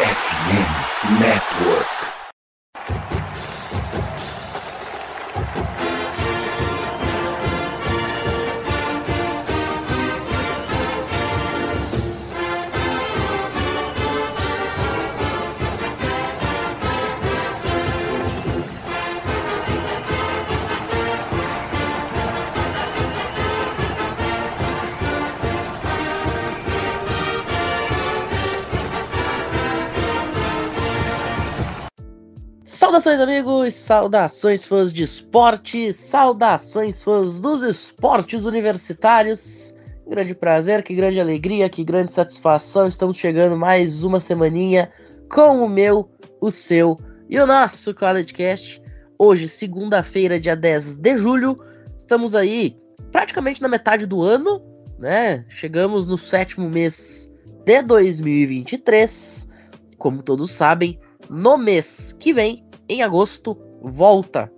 FM Network. Saudações, amigos! Saudações, fãs de esporte! Saudações, fãs dos esportes universitários! Grande prazer, que grande alegria, que grande satisfação! Estamos chegando mais uma semaninha com o meu, o seu e o nosso CollegeCast. Hoje, segunda-feira, dia 10 de julho, estamos aí praticamente na metade do ano, né? Chegamos no sétimo mês de 2023. Como todos sabem, no mês que vem, em agosto, volta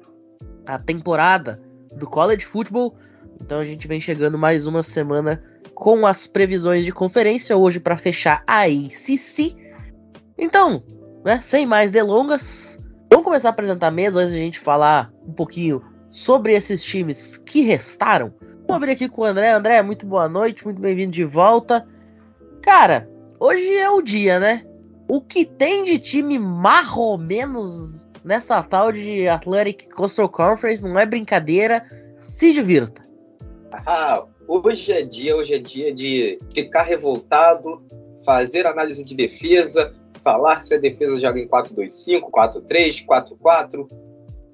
a temporada do College Football. Então a gente vem chegando mais uma semana com as previsões de conferência hoje para fechar a ACC. Então, né, sem mais delongas, vamos começar a apresentar a mesa antes de a gente falar um pouquinho sobre esses times que restaram. Vou abrir aqui com o André. André, muito boa noite, muito bem-vindo de volta. Cara, hoje é o dia, né? o que tem de time marro menos nessa tal de Atlantic Coastal Conference não é brincadeira. Se divirta. Ah, hoje é dia, hoje é dia de ficar revoltado, fazer análise de defesa, falar se a defesa joga em 4-2-5, 4-3, 4-4,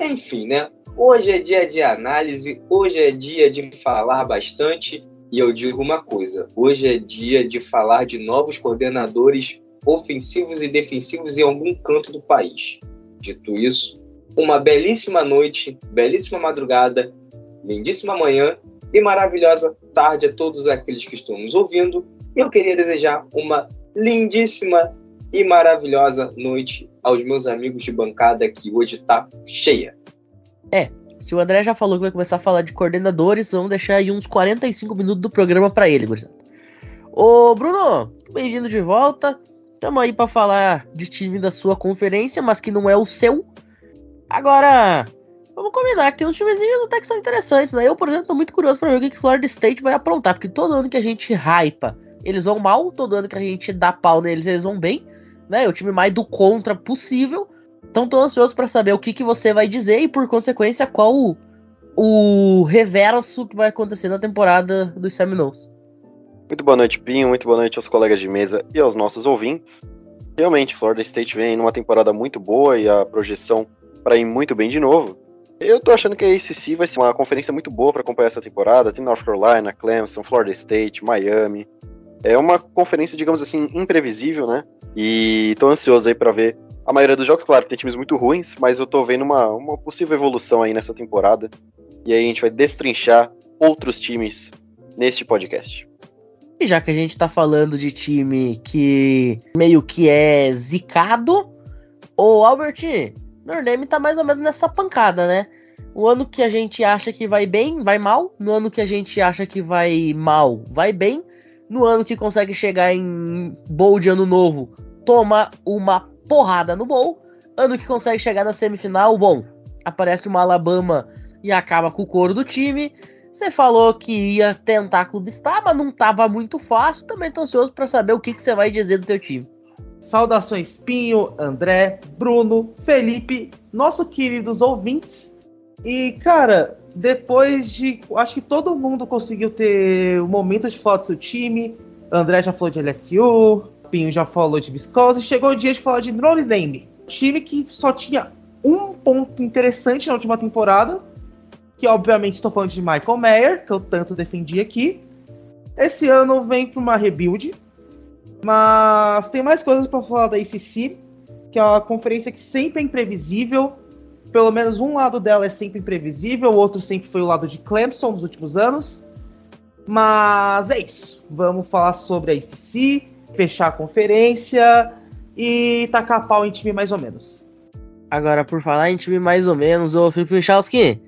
enfim, né? Hoje é dia de análise, hoje é dia de falar bastante e eu digo uma coisa: hoje é dia de falar de novos coordenadores ofensivos e defensivos em algum canto do país. Dito isso, uma belíssima noite, belíssima madrugada, lindíssima manhã e maravilhosa tarde a todos aqueles que estão nos ouvindo. Eu queria desejar uma lindíssima e maravilhosa noite aos meus amigos de bancada que hoje está cheia. É, se o André já falou que vai começar a falar de coordenadores, vamos deixar aí uns 45 minutos do programa para ele, gurizada. Ô, Bruno, bem-vindo de volta. Estamos aí para falar de time da sua conferência, mas que não é o seu. Agora, vamos combinar que tem uns timezinhos até que são interessantes, né? Eu, por exemplo, tô muito curioso para ver o que, que Florida State vai aprontar, porque todo ano que a gente hypa, eles vão mal, todo ano que a gente dá pau neles, eles vão bem, né? É o time mais do contra possível. Então tô ansioso para saber o que, que você vai dizer e, por consequência, qual o, o reverso que vai acontecer na temporada dos Seminoles. Muito boa noite, Pinho. Muito boa noite aos colegas de mesa e aos nossos ouvintes. Realmente, Florida State vem numa temporada muito boa e a projeção para ir muito bem de novo. Eu tô achando que a ACC vai ser uma conferência muito boa para acompanhar essa temporada. Tem North Carolina, Clemson, Florida State, Miami. É uma conferência, digamos assim, imprevisível, né? E tô ansioso aí para ver a maioria dos jogos. Claro que tem times muito ruins, mas eu tô vendo uma, uma possível evolução aí nessa temporada. E aí a gente vai destrinchar outros times neste podcast. E já que a gente tá falando de time que meio que é zicado, o Albert, Nordame tá mais ou menos nessa pancada, né? O ano que a gente acha que vai bem, vai mal. No ano que a gente acha que vai mal, vai bem. No ano que consegue chegar em bowl de ano novo, toma uma porrada no bowl. Ano que consegue chegar na semifinal, bom, aparece uma Alabama e acaba com o couro do time. Você falou que ia tentar clubistar, mas não estava muito fácil. Também tô ansioso para saber o que, que você vai dizer do teu time. Saudações Pinho, André, Bruno, Felipe, nossos queridos ouvintes. E, cara, depois de. Acho que todo mundo conseguiu ter o momento de falar do seu time. André já falou de LSU, Pinho já falou de Viscosa. Chegou o dia de falar de Notre Dame. Time que só tinha um ponto interessante na última temporada, que obviamente estou falando de Michael Mayer, que eu tanto defendi aqui. Esse ano vem para uma rebuild, mas tem mais coisas para falar da ACC, que é uma conferência que sempre é imprevisível. Pelo menos um lado dela é sempre imprevisível, o outro sempre foi o lado de Clemson nos últimos anos. Mas é isso. Vamos falar sobre a ACC, fechar a conferência e tacar pau em time mais ou menos. Agora, por falar em time mais ou menos, ô Felipe Michalski,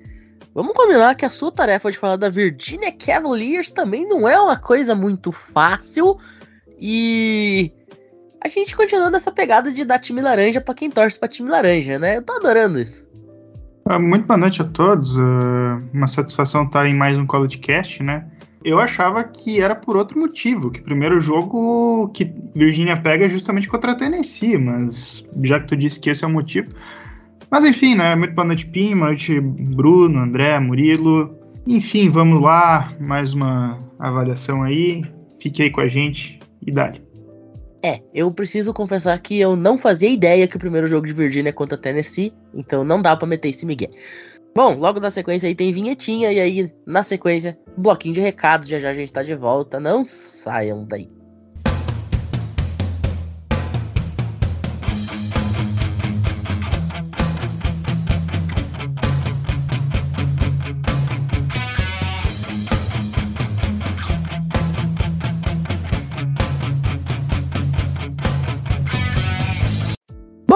Vamos combinar que a sua tarefa de falar da Virginia Cavaliers também não é uma coisa muito fácil. E a gente continua nessa pegada de dar time laranja para quem torce para time laranja, né? Eu tô adorando isso. Ah, muito boa noite a todos. Uh, uma satisfação estar em mais um College Cast, né? Eu achava que era por outro motivo, que o primeiro jogo que Virginia pega é justamente contra a Tennessee, mas já que tu disse que esse é o motivo. Mas enfim, né? Muito boa noite, Pim, boa noite, Bruno, André, Murilo. Enfim, vamos lá, mais uma avaliação aí. Fique aí com a gente e dale. É, eu preciso confessar que eu não fazia ideia que o primeiro jogo de Virgínia é contra Tennessee, então não dá para meter esse Miguel. Bom, logo na sequência aí tem vinhetinha, e aí na sequência, bloquinho de recados, já já a gente tá de volta, não saiam daí.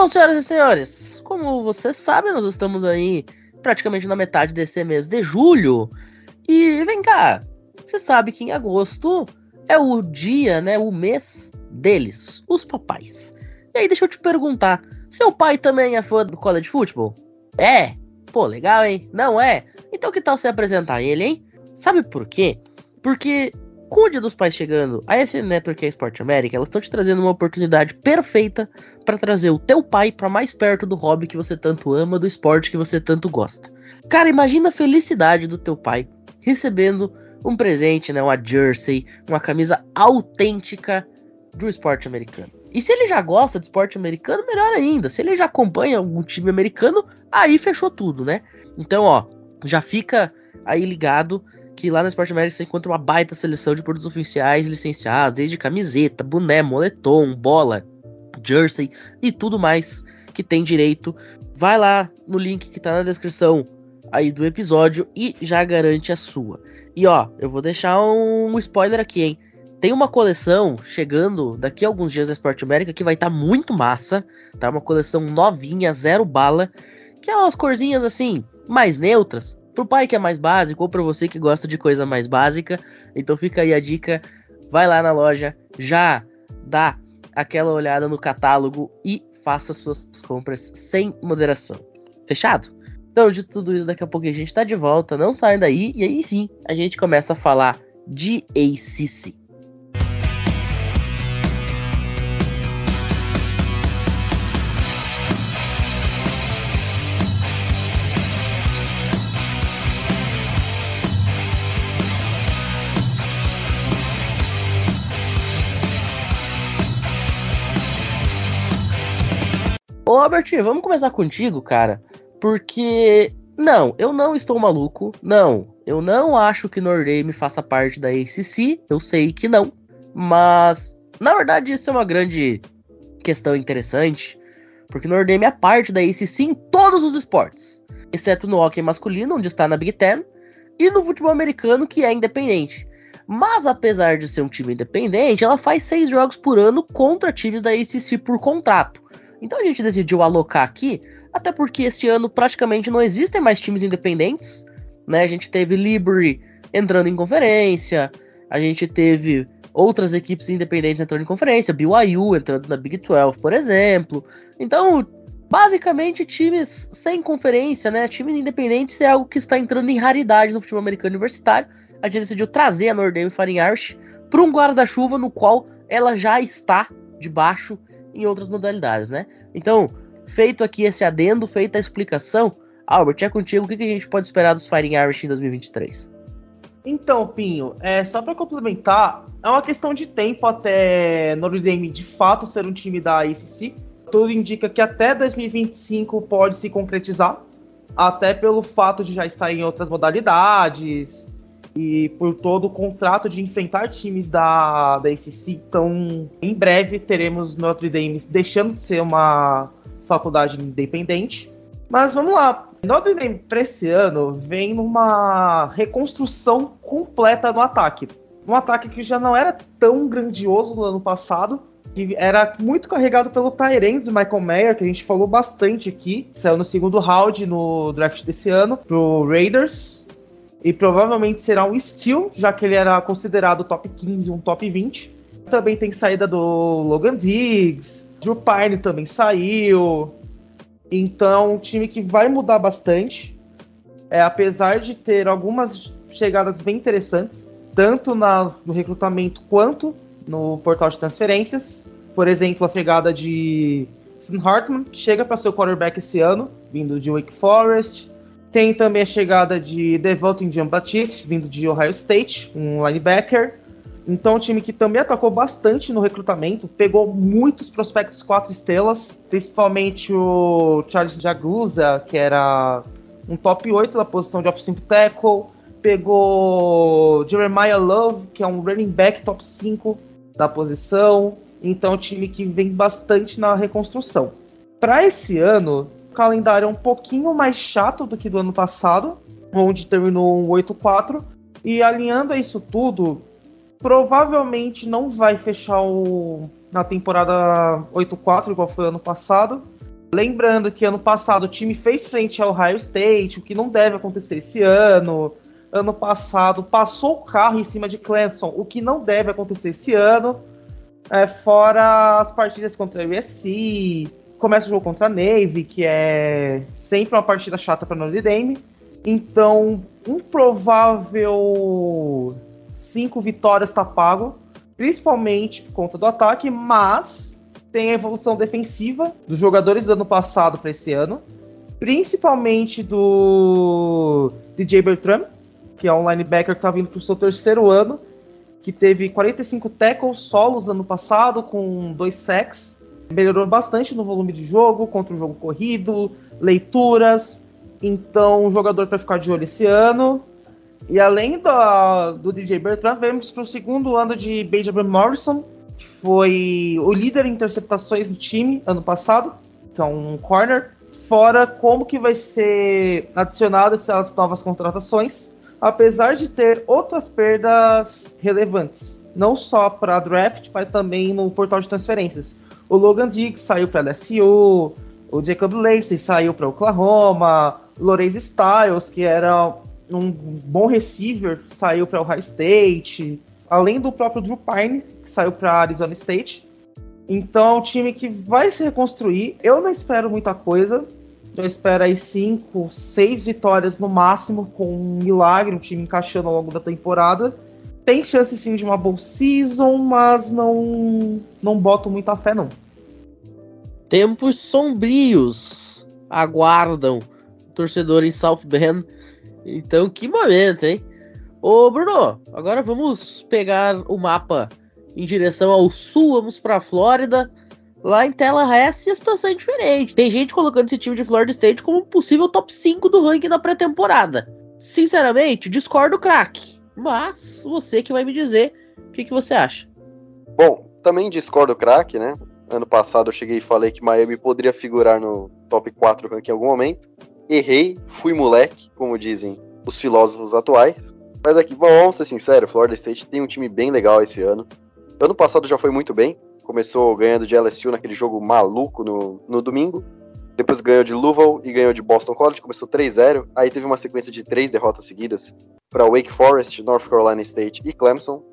Bom, senhoras e senhores, como vocês sabem, nós estamos aí praticamente na metade desse mês de julho. E vem cá, você sabe que em agosto é o dia, né, o mês deles, os papais. E aí deixa eu te perguntar, seu pai também é fã do college football? É? Pô, legal, hein? Não é? Então que tal você apresentar ele, hein? Sabe por quê? Porque com o Dia dos Pais chegando, a FN Network e a Sport América, elas estão te trazendo uma oportunidade perfeita para trazer o teu pai para mais perto do hobby que você tanto ama, do esporte que você tanto gosta. Cara, imagina a felicidade do teu pai recebendo um presente, né, uma jersey, uma camisa autêntica do esporte americano. E se ele já gosta de esporte americano, melhor ainda. Se ele já acompanha algum time americano, aí fechou tudo, né? Então, ó, já fica aí ligado que lá na Sport América você encontra uma baita seleção de produtos oficiais licenciados, desde camiseta, boné, moletom, bola, jersey e tudo mais que tem direito. Vai lá no link que tá na descrição aí do episódio e já garante a sua. E ó, eu vou deixar um spoiler aqui, hein? Tem uma coleção chegando daqui a alguns dias na Sport América que vai estar tá muito massa, tá? Uma coleção novinha, zero bala, que é umas corzinhas assim, mais neutras, Pro pai que é mais básico ou para você que gosta de coisa mais básica. Então fica aí a dica, vai lá na loja, já dá aquela olhada no catálogo e faça suas compras sem moderação. Fechado? Então, de tudo isso, daqui a pouco a gente tá de volta, não saem daí, e aí sim a gente começa a falar de ACC. Albert, vamos começar contigo, cara. Porque, não, eu não estou maluco. Não, eu não acho que Notre Dame faça parte da ACC. Eu sei que não. Mas, na verdade, isso é uma grande questão interessante. Porque Notre Dame é parte da ACC em todos os esportes. Exceto no hockey masculino, onde está na Big Ten. E no futebol americano, que é independente. Mas apesar de ser um time independente, ela faz seis jogos por ano contra times da ACC por contrato. Então a gente decidiu alocar aqui, até porque esse ano praticamente não existem mais times independentes, né? A gente teve Liberty entrando em conferência, a gente teve outras equipes independentes entrando em conferência, BYU entrando na Big 12, por exemplo. Então, basicamente, times sem conferência, né? Times independentes é algo que está entrando em raridade no futebol americano universitário. A gente decidiu trazer a Nordame Irish para um guarda-chuva no qual ela já está debaixo em outras modalidades, né? Então, feito aqui esse adendo, feita a explicação, Albert, é contigo, o que, a gente pode esperar dos Fighting Irish em 2023? Então, Pinho, é, só para complementar, é uma questão de tempo até Notre Dame de fato ser um time da ACC. Tudo indica que até 2025 pode se concretizar, até pelo fato de já estar em outras modalidades, e por todo o contrato de enfrentar times da, da ACC. Então, em breve teremos Notre Dame deixando de ser uma faculdade independente. Mas vamos lá. Notre Dame para esse ano vem numa reconstrução completa no ataque. Um ataque que já não era tão grandioso no ano passado, que era muito carregado pelo Tyrande Michael Mayer, que a gente falou bastante aqui. Saiu no segundo round no draft desse ano, pro Raiders e provavelmente será um steal, já que ele era considerado top 15, um top 20. também tem saída do Logan Diggs, Drew Pine também saiu. Então, um time que vai mudar bastante. É, apesar de ter algumas chegadas bem interessantes, tanto na, no recrutamento quanto no portal de transferências. Por exemplo, a chegada de Sam Hartman, que chega para ser o quarterback esse ano, vindo de Wake Forest. Tem também a chegada de Devontae Jean-Baptiste, vindo de Ohio State, um linebacker. Então, um time que também atacou bastante no recrutamento, pegou muitos prospectos quatro estrelas, principalmente o Charles Jagusa, que era um top 8 da posição de offensive tackle, pegou Jeremiah Love, que é um running back top 5 da posição. Então, é um time que vem bastante na reconstrução. Para esse ano, calendário é um pouquinho mais chato do que do ano passado, onde terminou um 8-4. E alinhando a isso tudo, provavelmente não vai fechar o, na temporada 8-4, igual foi ano passado. Lembrando que ano passado o time fez frente ao Ohio State, o que não deve acontecer esse ano. Ano passado passou o carro em cima de Clemson, o que não deve acontecer esse ano. É, fora as partidas contra a USC, começa o jogo contra a Navy, que é sempre uma partida chata para Notre Dame. Então, um provável cinco vitórias está pago, principalmente por conta do ataque, mas tem a evolução defensiva dos jogadores do ano passado para esse ano, principalmente do DJ Bertram, que é um linebacker que está vindo para o seu terceiro ano, que teve 45 tackles solos ano passado, com dois sacks. Melhorou bastante no volume de jogo, contra o jogo corrido, leituras. Então, um jogador para ficar de olho esse ano. E além do, do DJ Bertrand, vemos para o segundo ano de Benjamin Morrison, que foi o líder em interceptações do time ano passado, que é um corner. Fora como que vai ser adicionado essas novas contratações, apesar de ter outras perdas relevantes, não só para draft, mas também no portal de transferências. O Logan Diggs saiu para LSU, o Jacob Lacey saiu para Oklahoma, Lorenz Styles, que era um bom receiver, saiu para o High State, além do próprio Drew Pine, que saiu para Arizona State. Então é time que vai se reconstruir. Eu não espero muita coisa. Eu espero aí cinco, seis vitórias no máximo, com um milagre, um time encaixando ao longo da temporada. Tem chance sim de uma boa season, mas não, não boto muita fé não. Tempos sombrios aguardam o torcedor em South Bend então, que momento, hein? Ô, Bruno, agora vamos pegar o mapa em direção ao sul, vamos pra Flórida. Lá em Tallahassee a situação é diferente. Tem gente colocando esse time de Florida State como possível top 5 do ranking da pré-temporada. Sinceramente, discordo craque. Mas você que vai me dizer o que, que você acha. Bom, também discordo craque, né? Ano passado eu cheguei e falei que Miami poderia figurar no top 4 ranking em algum momento errei, fui moleque, como dizem os filósofos atuais. Mas aqui, vamos ser sinceros, Florida State tem um time bem legal esse ano. Ano passado já foi muito bem, começou ganhando de LSU naquele jogo maluco no, no domingo. Depois ganhou de Louisville e ganhou de Boston College, começou 3-0. Aí teve uma sequência de três derrotas seguidas para Wake Forest, North Carolina State e Clemson.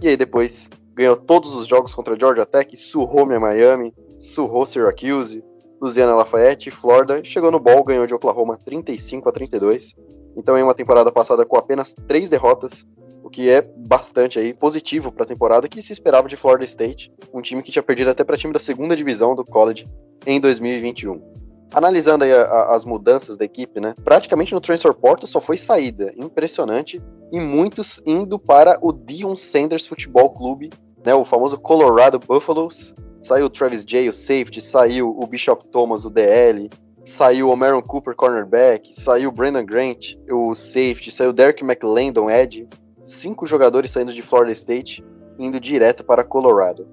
E aí depois ganhou todos os jogos contra Georgia Tech, surrou minha Miami, surrou Syracuse, Louisiana Lafayette, Florida, chegou no Bowl, ganhou de Oklahoma 35 a 32. Então em uma temporada passada com apenas três derrotas, o que é bastante aí positivo para a temporada que se esperava de Florida State, um time que tinha perdido até para time da segunda divisão do college em 2021. Analisando aí a, a, as mudanças da equipe, né? Praticamente no transfer portal só foi saída, impressionante, e muitos indo para o Dion Sanders Futebol Clube, né? O famoso Colorado Buffaloes, Saiu o Travis J, o safety, saiu o Bishop Thomas, o DL, saiu o Maron Cooper, cornerback, saiu o Brandon Grant, o safety, saiu o Derek McLendon, Ed. Cinco jogadores saindo de Florida State, indo direto para Colorado.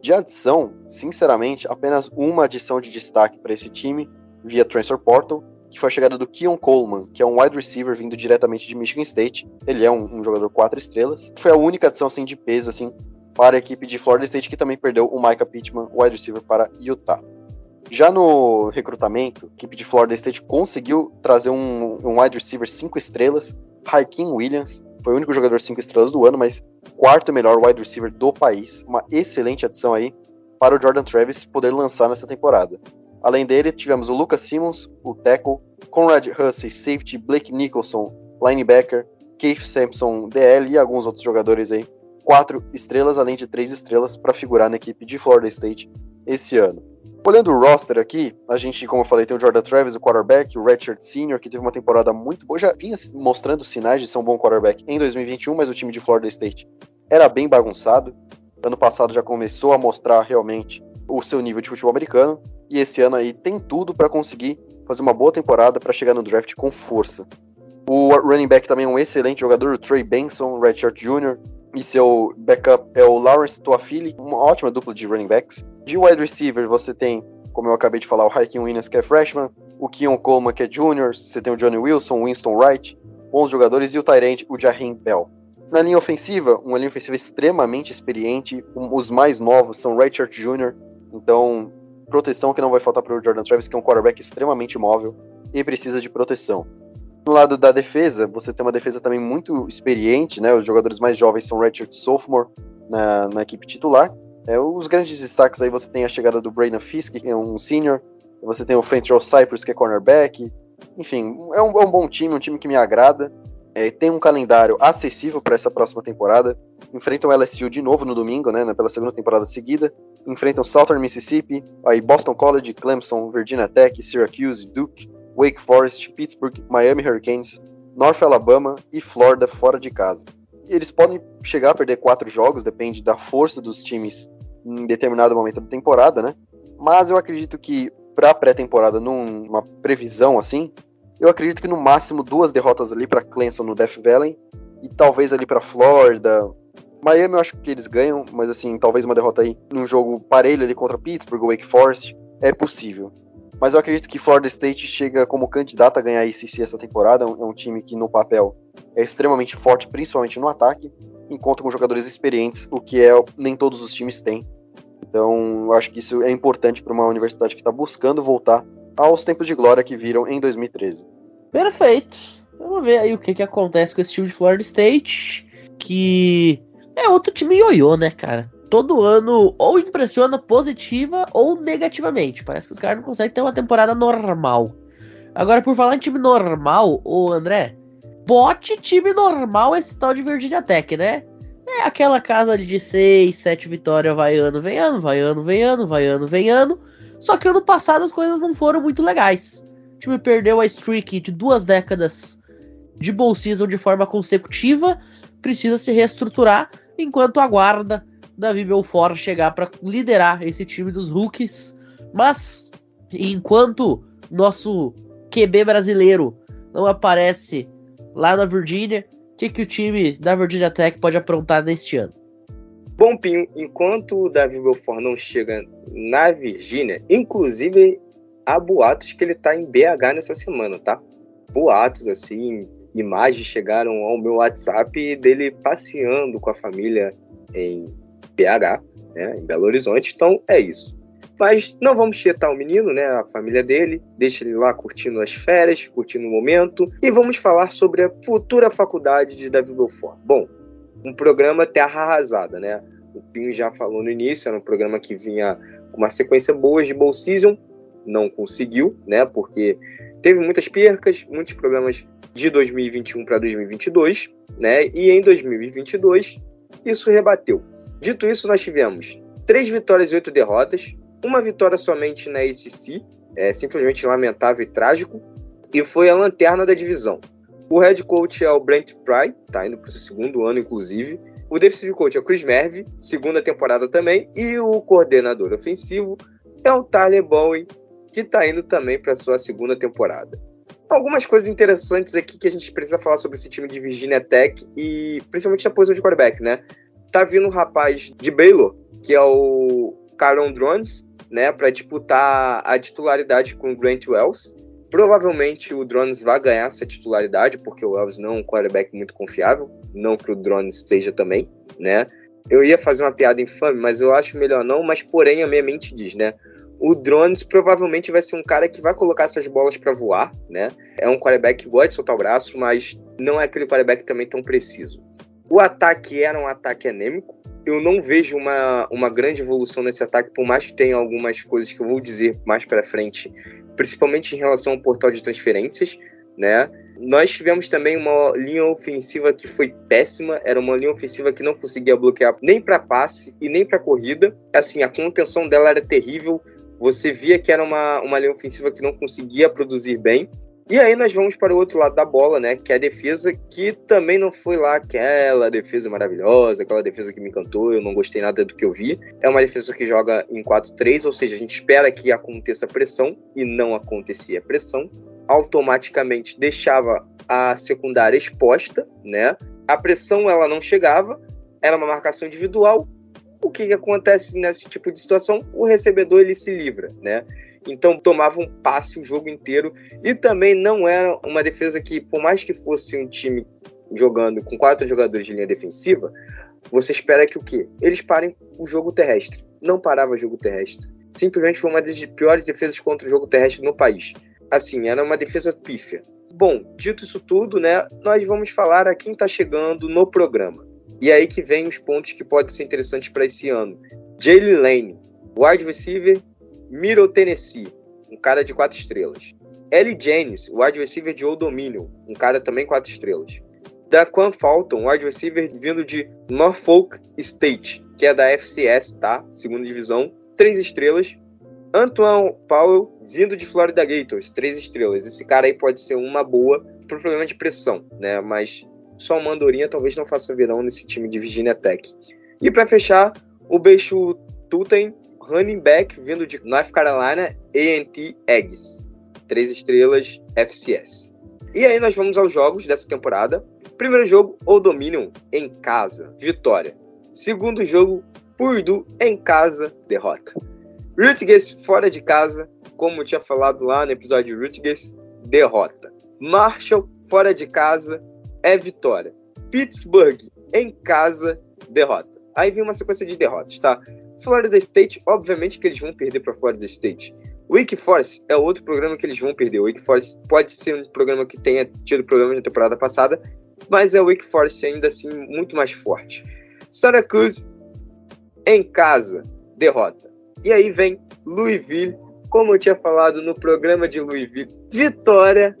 De adição, sinceramente, apenas uma adição de destaque para esse time via Transfer Portal, que foi a chegada do Keon Coleman, que é um wide receiver vindo diretamente de Michigan State. Ele é um, um jogador quatro estrelas. Foi a única adição assim, de peso assim, para a equipe de Florida State, que também perdeu o Micah Pittman, wide receiver, para Utah. Já no recrutamento, a equipe de Florida State conseguiu trazer um, um wide receiver 5 estrelas, Hakeem Williams, foi o único jogador 5 estrelas do ano, mas quarto melhor wide receiver do país. Uma excelente adição aí para o Jordan Travis poder lançar nessa temporada. Além dele, tivemos o Lucas Simmons, o tackle, Conrad Hussey, safety, Blake Nicholson, linebacker, Keith Sampson, DL e alguns outros jogadores aí. Quatro estrelas, além de três estrelas, para figurar na equipe de Florida State esse ano. Olhando o roster aqui, a gente, como eu falei, tem o Jordan Travis, o quarterback, o Redshirt Senior, que teve uma temporada muito boa, já vinha mostrando sinais de ser um bom quarterback em 2021, mas o time de Florida State era bem bagunçado. Ano passado já começou a mostrar realmente o seu nível de futebol americano, e esse ano aí tem tudo para conseguir fazer uma boa temporada para chegar no draft com força. O running back também é um excelente jogador, o Trey Benson, Redshirt Jr., e seu backup é o Lawrence Toafili, uma ótima dupla de running backs. De wide receiver, você tem, como eu acabei de falar, o Hakeem Williams, que é freshman, o Keon Coleman, que é junior, você tem o Johnny Wilson, Winston Wright, bons jogadores, e o Tyrant, o Jaheim Bell. Na linha ofensiva, uma linha ofensiva extremamente experiente, um, os mais novos são Richard Jr., então proteção que não vai faltar para o Jordan Travis, que é um quarterback extremamente móvel e precisa de proteção. No lado da defesa, você tem uma defesa também muito experiente, né? Os jogadores mais jovens são Richard Sophomore na, na equipe titular. É, os grandes destaques aí você tem a chegada do Brandon Fisk, que é um senior. Você tem o Fentrell Cypress, que é cornerback. Enfim, é um, é um bom time, um time que me agrada. É, tem um calendário acessível para essa próxima temporada. Enfrentam o LSU de novo no domingo, né, pela segunda temporada seguida. Enfrentam Southern Mississippi, aí Boston College, Clemson, Virginia Tech, Syracuse, Duke, Wake Forest, Pittsburgh, Miami Hurricanes, North Alabama e Florida fora de casa. Eles podem chegar a perder quatro jogos, depende da força dos times em determinado momento da temporada, né? Mas eu acredito que para pré-temporada, numa previsão assim, eu acredito que no máximo duas derrotas ali para Clemson no Death Valley e talvez ali para Florida. Miami eu acho que eles ganham, mas assim, talvez uma derrota aí num jogo parelho ali contra Pittsburgh, Wake Forest, é possível. Mas eu acredito que Florida State chega como candidato a ganhar a ACC essa temporada. É um é time que no papel é extremamente forte, principalmente no ataque, e conta com jogadores experientes, o que é nem todos os times têm. Então, eu acho que isso é importante para uma universidade que está buscando voltar aos tempos de glória que viram em 2013. Perfeito. Vamos ver aí o que, que acontece com esse time de Florida State, que é outro time ioiô, né, cara? todo ano ou impressiona positiva ou negativamente. Parece que os caras não conseguem ter uma temporada normal. Agora, por falar em time normal, o André, bote time normal esse tal de Virginia Tech, né? É aquela casa de 6, 7 vitórias, vai ano, vem ano, vai ano, vem ano, vai ano, vem ano. Só que ano passado as coisas não foram muito legais. O time perdeu a streak de duas décadas de bowl season de forma consecutiva, precisa se reestruturar enquanto aguarda Davi Belfort chegar para liderar esse time dos rookies. Mas, enquanto nosso QB brasileiro não aparece lá na Virgínia, o que, que o time da Virginia Tech pode aprontar neste ano? Bom, Pinho, enquanto o Davi Belfort não chega na Virgínia, inclusive há boatos que ele está em BH nessa semana, tá? Boatos, assim, imagens chegaram ao meu WhatsApp dele passeando com a família em BH, né, em Belo Horizonte. Então é isso. Mas não vamos tietar o menino, né, a família dele, deixa ele lá curtindo as férias, curtindo o momento, e vamos falar sobre a futura faculdade de Davi Belfort. Bom, um programa terra arrasada, né? O Pinho já falou no início, era um programa que vinha com uma sequência boa de Bowl Season, não conseguiu, né? Porque teve muitas percas, muitos problemas de 2021 para 2022, né? E em 2022 isso rebateu. Dito isso, nós tivemos três vitórias e oito derrotas, uma vitória somente na ACC, é simplesmente lamentável e trágico, e foi a lanterna da divisão. O head coach é o Brent Pry, tá indo para o seu segundo ano, inclusive. O defensive coach é o Chris Merv, segunda temporada também, e o coordenador ofensivo é o Tyler Bowen, que está indo também para sua segunda temporada. Algumas coisas interessantes aqui que a gente precisa falar sobre esse time de Virginia Tech e principalmente na posição de quarterback, né? tá vindo um rapaz de Baylor, que é o Caron Drones, né, para disputar a titularidade com o Grant Wells. Provavelmente o Drones vai ganhar essa titularidade, porque o Wells não é um quarterback muito confiável, não que o Drones seja também, né? Eu ia fazer uma piada infame, mas eu acho melhor não, mas porém a minha mente diz, né? O Drones provavelmente vai ser um cara que vai colocar essas bolas para voar, né? É um quarterback que gosta de soltar o braço, mas não é aquele quarterback também tão preciso. O ataque era um ataque anêmico. Eu não vejo uma, uma grande evolução nesse ataque, por mais que tenha algumas coisas que eu vou dizer mais para frente, principalmente em relação ao portal de transferências, né? Nós tivemos também uma linha ofensiva que foi péssima, era uma linha ofensiva que não conseguia bloquear nem para passe e nem para corrida. Assim, a contenção dela era terrível. Você via que era uma, uma linha ofensiva que não conseguia produzir bem. E aí nós vamos para o outro lado da bola, né? Que é a defesa, que também não foi lá aquela defesa maravilhosa, aquela defesa que me encantou, eu não gostei nada do que eu vi. É uma defesa que joga em 4-3, ou seja, a gente espera que aconteça pressão, e não acontecia pressão automaticamente deixava a secundária exposta, né? A pressão ela não chegava, era uma marcação individual. O que, que acontece nesse tipo de situação? O recebedor ele se livra, né? Então tomava um passe o jogo inteiro e também não era uma defesa que, por mais que fosse um time jogando com quatro jogadores de linha defensiva, você espera que o quê? Eles parem o jogo terrestre. Não parava o jogo terrestre. Simplesmente foi uma das piores defesas contra o jogo terrestre no país assim, era uma defesa pífia. Bom, dito isso tudo, né, nós vamos falar a quem está chegando no programa. E aí que vem os pontos que podem ser interessantes para esse ano. Jalen Lane, wide receiver, Middle Tennessee, um cara de quatro estrelas. Ellie James, wide receiver de Old Dominion, um cara também quatro estrelas. Daquan Fulton, wide receiver vindo de Norfolk State, que é da FCS, tá? Segunda divisão, três estrelas. Antoine Powell, vindo de Florida Gators, três estrelas. Esse cara aí pode ser uma boa pro problema de pressão, né? Mas só o Mandorinha talvez não faça verão nesse time de Virginia Tech. E para fechar, o Beixo Tuten, running back, vindo de North Carolina A&T Eggs. Três estrelas FCS. E aí nós vamos aos jogos dessa temporada. Primeiro jogo, o Dominion em casa, vitória. Segundo jogo, Purdue em casa, derrota. Rutgers fora de casa, como tinha falado lá no episódio de Rutgers, derrota. Marshall fora de casa é vitória. Pittsburgh em casa, derrota. Aí vem uma sequência de derrotas, tá? Florida State, obviamente que eles vão perder para Florida State. Wake Forest é outro programa que eles vão perder. Wake Forest pode ser um programa que tenha tido problemas na temporada passada, mas é o Wake Forest ainda assim muito mais forte. Syracuse em casa, derrota. E aí vem Louisville, como eu tinha falado no programa de Louisville, vitória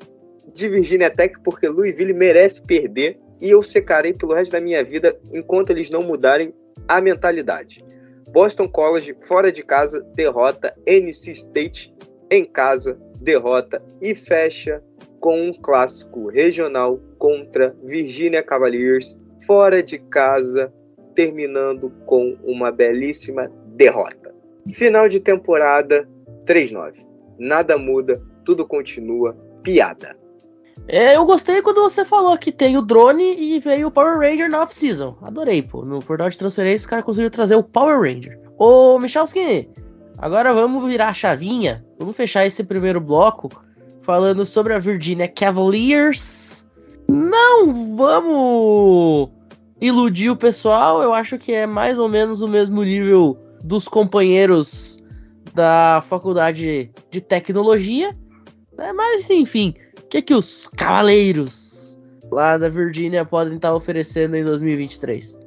de Virginia Tech, porque Louisville merece perder e eu secarei pelo resto da minha vida enquanto eles não mudarem a mentalidade. Boston College, fora de casa, derrota. NC State, em casa, derrota. E fecha com um clássico regional contra Virginia Cavaliers, fora de casa, terminando com uma belíssima derrota. Final de temporada 3-9. Nada muda, tudo continua. Piada. É, eu gostei quando você falou que tem o drone e veio o Power Ranger na off-season. Adorei, pô. No portal de transferência, os caras conseguiram trazer o Power Ranger. Ô, Michalski, agora vamos virar a chavinha. Vamos fechar esse primeiro bloco falando sobre a Virginia Cavaliers. Não vamos iludir o pessoal. Eu acho que é mais ou menos o mesmo nível dos companheiros da faculdade de tecnologia. Né? Mas, enfim, o que, que os cavaleiros lá da Virgínia podem estar oferecendo em 2023?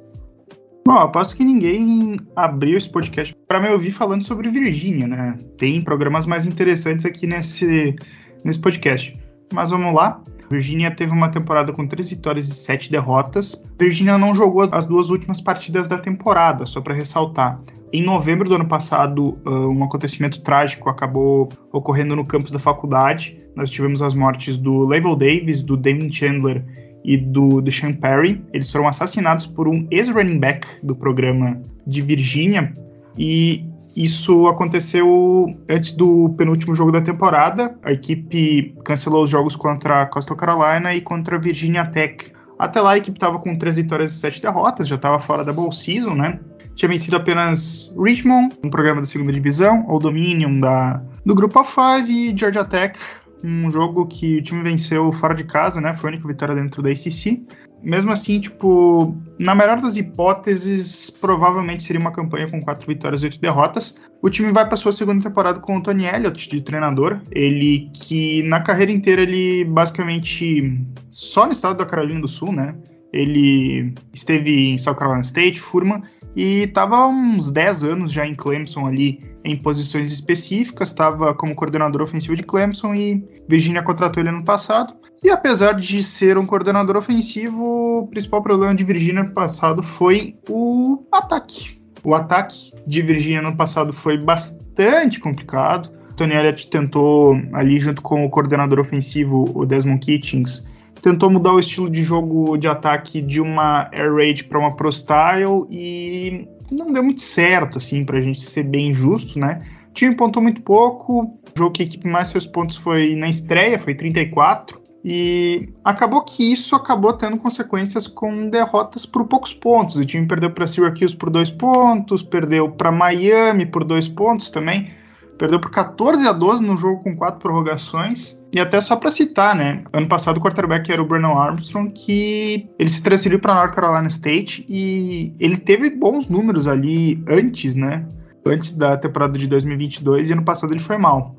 Bom, aposto que ninguém abriu esse podcast para me ouvir falando sobre Virgínia, né? Tem programas mais interessantes aqui nesse, nesse podcast. Mas vamos lá. Virgínia teve uma temporada com três vitórias e sete derrotas. Virgínia não jogou as duas últimas partidas da temporada, só para ressaltar. Em novembro do ano passado, ah, um acontecimento trágico acabou ocorrendo no campus da faculdade. Nós tivemos as mortes do Level Davis, do Damon Chandler e do Deshaun Perry. Eles foram assassinados por um ex-running back do programa de Virgínia. E isso aconteceu antes do penúltimo jogo da temporada. A equipe cancelou os jogos contra a Coastal Carolina e contra a Virginia Tech. Até lá a equipe estava com três vitórias e sete derrotas, já estava fora da bowl season, né? tinha vencido apenas Richmond, um programa da segunda divisão, ou Dominion da, do Grupo A5 e Georgia Tech, um jogo que o time venceu fora de casa, né? Foi a única vitória dentro da ACC. Mesmo assim, tipo, na melhor das hipóteses, provavelmente seria uma campanha com quatro vitórias e oito derrotas. O time vai para sua segunda temporada com o Tony Elliott de treinador. Ele que na carreira inteira ele basicamente só no estado da Carolina do Sul, né? Ele esteve em South Carolina State, Furman, e estava há uns 10 anos já em Clemson ali, em posições específicas, estava como coordenador ofensivo de Clemson e Virginia contratou ele ano passado. E apesar de ser um coordenador ofensivo, o principal problema de Virginia no passado foi o ataque. O ataque de Virginia no passado foi bastante complicado. Tony Elliott tentou, ali junto com o coordenador ofensivo, o Desmond Kitchens, tentou mudar o estilo de jogo de ataque de uma Air Raid para uma Pro Style e não deu muito certo, assim, para a gente ser bem justo, né? O time pontou muito pouco, o jogo que a equipe mais seus pontos foi na estreia, foi 34, e acabou que isso acabou tendo consequências com derrotas por poucos pontos. O time perdeu para Syracuse por dois pontos, perdeu para Miami por dois pontos também, perdeu por 14 a 12 no jogo com quatro prorrogações. E até só para citar, né? Ano passado o quarterback era o Brandon Armstrong, que ele se transferiu para North Carolina State e ele teve bons números ali antes, né? Antes da temporada de 2022 e ano passado ele foi mal.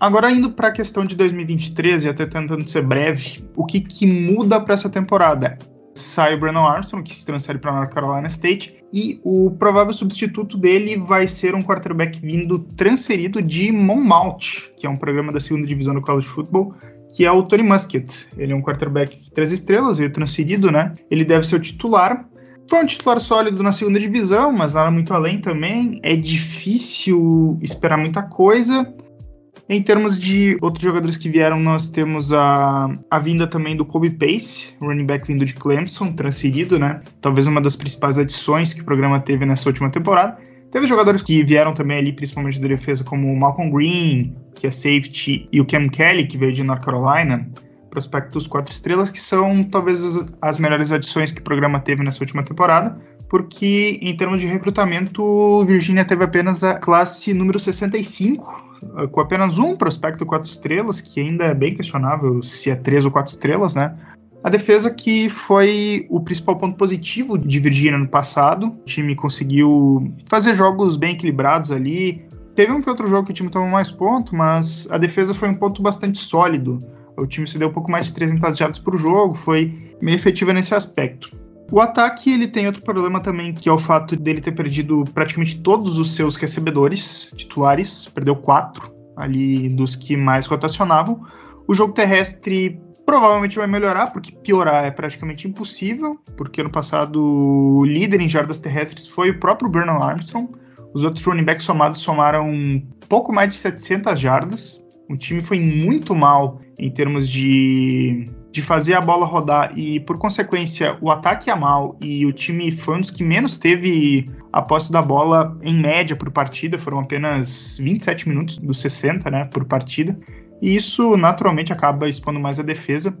Agora, indo para a questão de 2023, e até tentando ser breve, o que, que muda para essa temporada? Sai o Brandon Armstrong, que se transfere para North Carolina State, e o provável substituto dele vai ser um quarterback vindo transferido de Monmouth, que é um programa da segunda divisão do college football, que é o Tony Muskett. Ele é um quarterback três estrelas, veio transferido, né? Ele deve ser o titular. Foi um titular sólido na segunda divisão, mas nada muito além também. É difícil esperar muita coisa. Em termos de outros jogadores que vieram, nós temos a, a vinda também do Kobe Pace, running back vindo de Clemson, transferido, né? Talvez uma das principais adições que o programa teve nessa última temporada. Teve jogadores que vieram também ali, principalmente da defesa, como o Malcolm Green, que é safety, e o Cam Kelly, que veio de North Carolina, prospectos quatro estrelas, que são talvez as, as melhores adições que o programa teve nessa última temporada porque em termos de recrutamento, Virginia teve apenas a classe número 65, eh, com apenas um prospecto quatro estrelas, que ainda é bem questionável se é três ou quatro estrelas, né? A defesa que foi o principal ponto positivo de Virginia no passado. O time conseguiu fazer jogos bem equilibrados ali. Teve um que outro jogo que o time tomou mais pontos, mas a defesa foi um ponto bastante sólido. O time se deu um pouco mais de 300 jardas por jogo, foi meio efetiva nesse aspecto. O ataque ele tem outro problema também, que é o fato dele ter perdido praticamente todos os seus recebedores titulares, perdeu quatro ali dos que mais rotacionavam. O jogo terrestre provavelmente vai melhorar, porque piorar é praticamente impossível, porque no passado o líder em jardas terrestres foi o próprio Bernard Armstrong. Os outros running backs somados somaram pouco mais de 700 jardas. O time foi muito mal em termos de de fazer a bola rodar e, por consequência, o ataque ia mal e o time foi um dos que menos teve a posse da bola em média por partida, foram apenas 27 minutos dos 60, né, por partida. E isso naturalmente acaba expondo mais a defesa.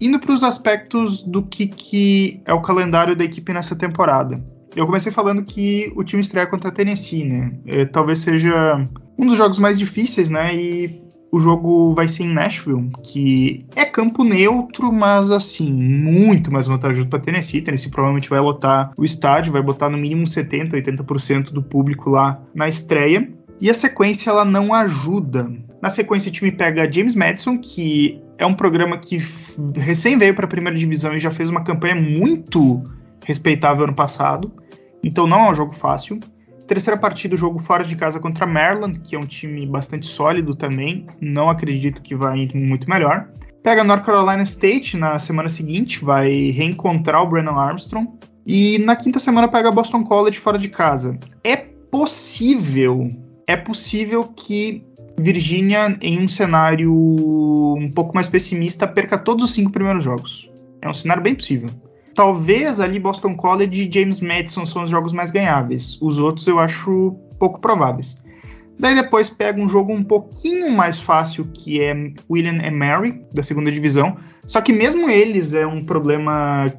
Indo para os aspectos do que, que é o calendário da equipe nessa temporada. Eu comecei falando que o time estreia contra a Tennessee, né? É, talvez seja um dos jogos mais difíceis, né? E o jogo vai ser em Nashville, que é campo neutro, mas assim, muito mais vantajoso para Tennessee. Tennessee provavelmente vai lotar o estádio, vai botar no mínimo 70, 80% do público lá na estreia. E a sequência ela não ajuda. Na sequência, o time pega James Madison, que é um programa que recém veio para a primeira divisão e já fez uma campanha muito respeitável ano passado. Então não é um jogo fácil. Terceira partida, o jogo fora de casa contra Maryland, que é um time bastante sólido também. Não acredito que vai muito melhor. Pega North Carolina State na semana seguinte, vai reencontrar o Brandon Armstrong. E na quinta semana pega Boston College fora de casa. É possível, é possível que Virginia, em um cenário um pouco mais pessimista, perca todos os cinco primeiros jogos. É um cenário bem possível. Talvez ali Boston College e James Madison são os jogos mais ganháveis. Os outros eu acho pouco prováveis. Daí depois pega um jogo um pouquinho mais fácil, que é William and Mary, da segunda divisão. Só que mesmo eles é um problema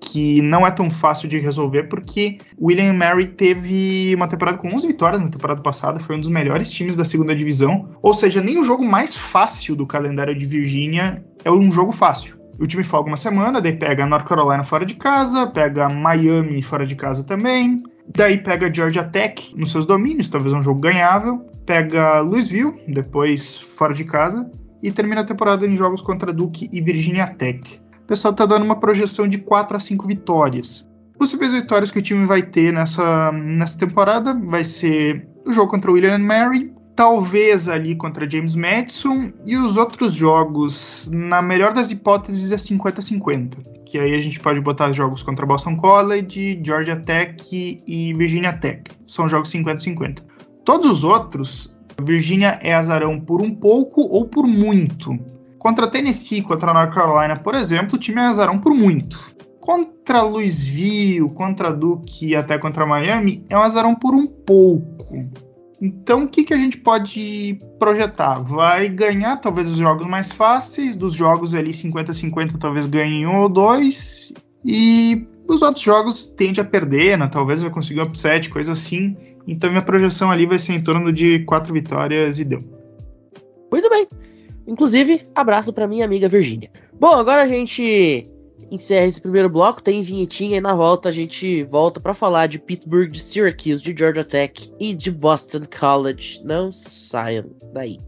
que não é tão fácil de resolver, porque William Mary teve uma temporada com 11 vitórias na temporada passada, foi um dos melhores times da segunda divisão. Ou seja, nem o jogo mais fácil do calendário de Virgínia é um jogo fácil. O time folga uma semana, daí pega North Carolina fora de casa, pega Miami fora de casa também, daí pega Georgia Tech nos seus domínios, talvez um jogo ganhável, pega Louisville, depois fora de casa, e termina a temporada em jogos contra Duke e Virginia Tech. O pessoal tá dando uma projeção de 4 a 5 vitórias. Possíveis vitórias que o time vai ter nessa, nessa temporada vai ser o jogo contra o William Mary, talvez ali contra James Madison, e os outros jogos, na melhor das hipóteses, é 50-50. Que aí a gente pode botar os jogos contra Boston College, Georgia Tech e Virginia Tech. São jogos 50-50. Todos os outros, Virginia é azarão por um pouco ou por muito. Contra Tennessee, contra North Carolina, por exemplo, o time é azarão por muito. Contra Louisville, contra Duke e até contra Miami, é um azarão por um pouco. Então, o que, que a gente pode projetar? Vai ganhar talvez os jogos mais fáceis, dos jogos ali 50-50 talvez ganhe um ou dois, e os outros jogos tende a perder, né? talvez vai conseguir um upset, coisa assim. Então minha projeção ali vai ser em torno de quatro vitórias e deu. Muito bem. Inclusive, abraço para minha amiga Virgínia. Bom, agora a gente encerra esse primeiro bloco, tem vinhetinha e na volta a gente volta para falar de Pittsburgh, de Syracuse, de Georgia Tech e de Boston College. Não saiam daí.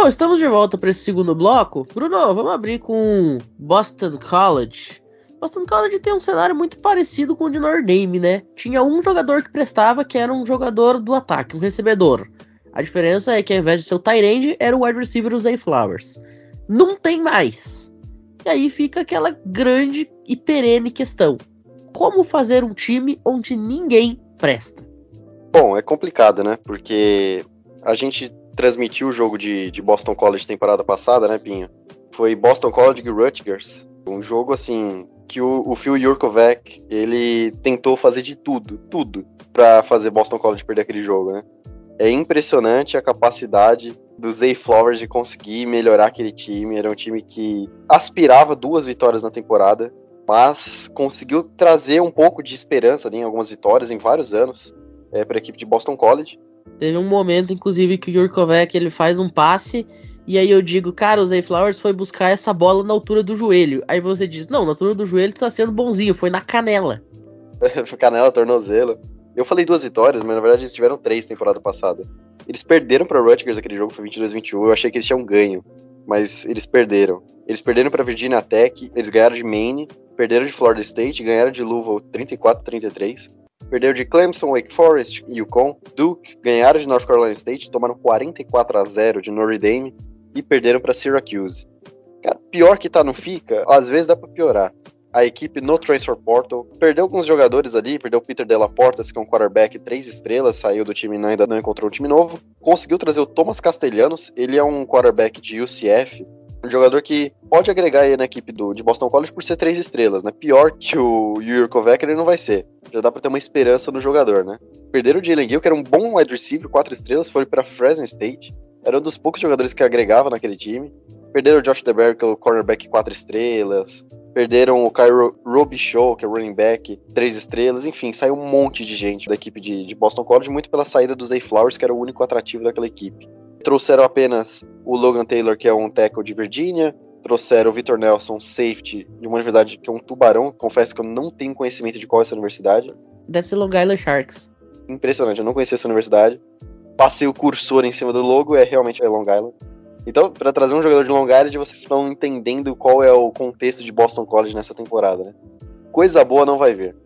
Bom, estamos de volta para esse segundo bloco. Bruno, vamos abrir com Boston College. Boston College tem um cenário muito parecido com o de Notre Dame, né? Tinha um jogador que prestava, que era um jogador do ataque, um recebedor. A diferença é que ao invés de ser o Tyrande, era o wide receiver o Zay Flowers. Não tem mais. E aí fica aquela grande e perene questão. Como fazer um time onde ninguém presta? Bom, é complicado, né? Porque a gente transmitiu o jogo de, de Boston College temporada passada, né, Pinho? Foi Boston College e Rutgers. Um jogo, assim, que o, o Phil Jurkovec, ele tentou fazer de tudo, tudo, para fazer Boston College perder aquele jogo, né? É impressionante a capacidade do Zay Flowers de conseguir melhorar aquele time. Era um time que aspirava duas vitórias na temporada, mas conseguiu trazer um pouco de esperança né, em algumas vitórias em vários anos é, para a equipe de Boston College. Teve um momento, inclusive, que o Jurkovec ele faz um passe e aí eu digo, cara, o Zay Flowers foi buscar essa bola na altura do joelho. Aí você diz, não, na altura do joelho tá sendo bonzinho, foi na canela. canela, tornozelo. Eu falei duas vitórias, mas na verdade eles tiveram três temporada passada. Eles perderam para Rutgers aquele jogo, foi 22-21. Eu achei que eles tinham ganho, mas eles perderam. Eles perderam para Virginia Tech, eles ganharam de Maine, perderam de Florida State, ganharam de Louisville 34-33. Perderam de Clemson, Wake Forest e Yukon. Duke ganharam de North Carolina State, tomaram 44 a 0 de Notre Dame e perderam para Syracuse. Cara, pior que tá no fica, às vezes dá para piorar. A equipe no Transfer Portal perdeu alguns jogadores ali, perdeu Peter Della Porta, que é um quarterback três estrelas, saiu do time e ainda não encontrou um time novo. Conseguiu trazer o Thomas Castellanos, ele é um quarterback de UCF, um jogador que pode agregar aí na equipe do, de Boston College por ser três estrelas, né? Pior que o Jurkovec ele não vai ser. Já dá pra ter uma esperança no jogador, né? Perderam o Jalen Gill, que era um bom wide receiver, quatro estrelas, foi para Fresno State. Era um dos poucos jogadores que agregava naquele time. Perderam o Josh DeBerry, que é o cornerback quatro estrelas. Perderam o Cairo Robichaux, que é o running back, três estrelas. Enfim, saiu um monte de gente da equipe de, de Boston College, muito pela saída do Zay Flowers, que era o único atrativo daquela equipe. Trouxeram apenas o Logan Taylor, que é um tackle de Virginia. Trouxeram o Victor Nelson, safety, de uma universidade que é um tubarão. Confesso que eu não tenho conhecimento de qual é essa universidade. Deve ser Long Island Sharks. Impressionante, eu não conhecia essa universidade. Passei o cursor em cima do logo, é realmente é Long Island. Então, para trazer um jogador de Long Island, vocês estão entendendo qual é o contexto de Boston College nessa temporada, né? Coisa boa não vai ver.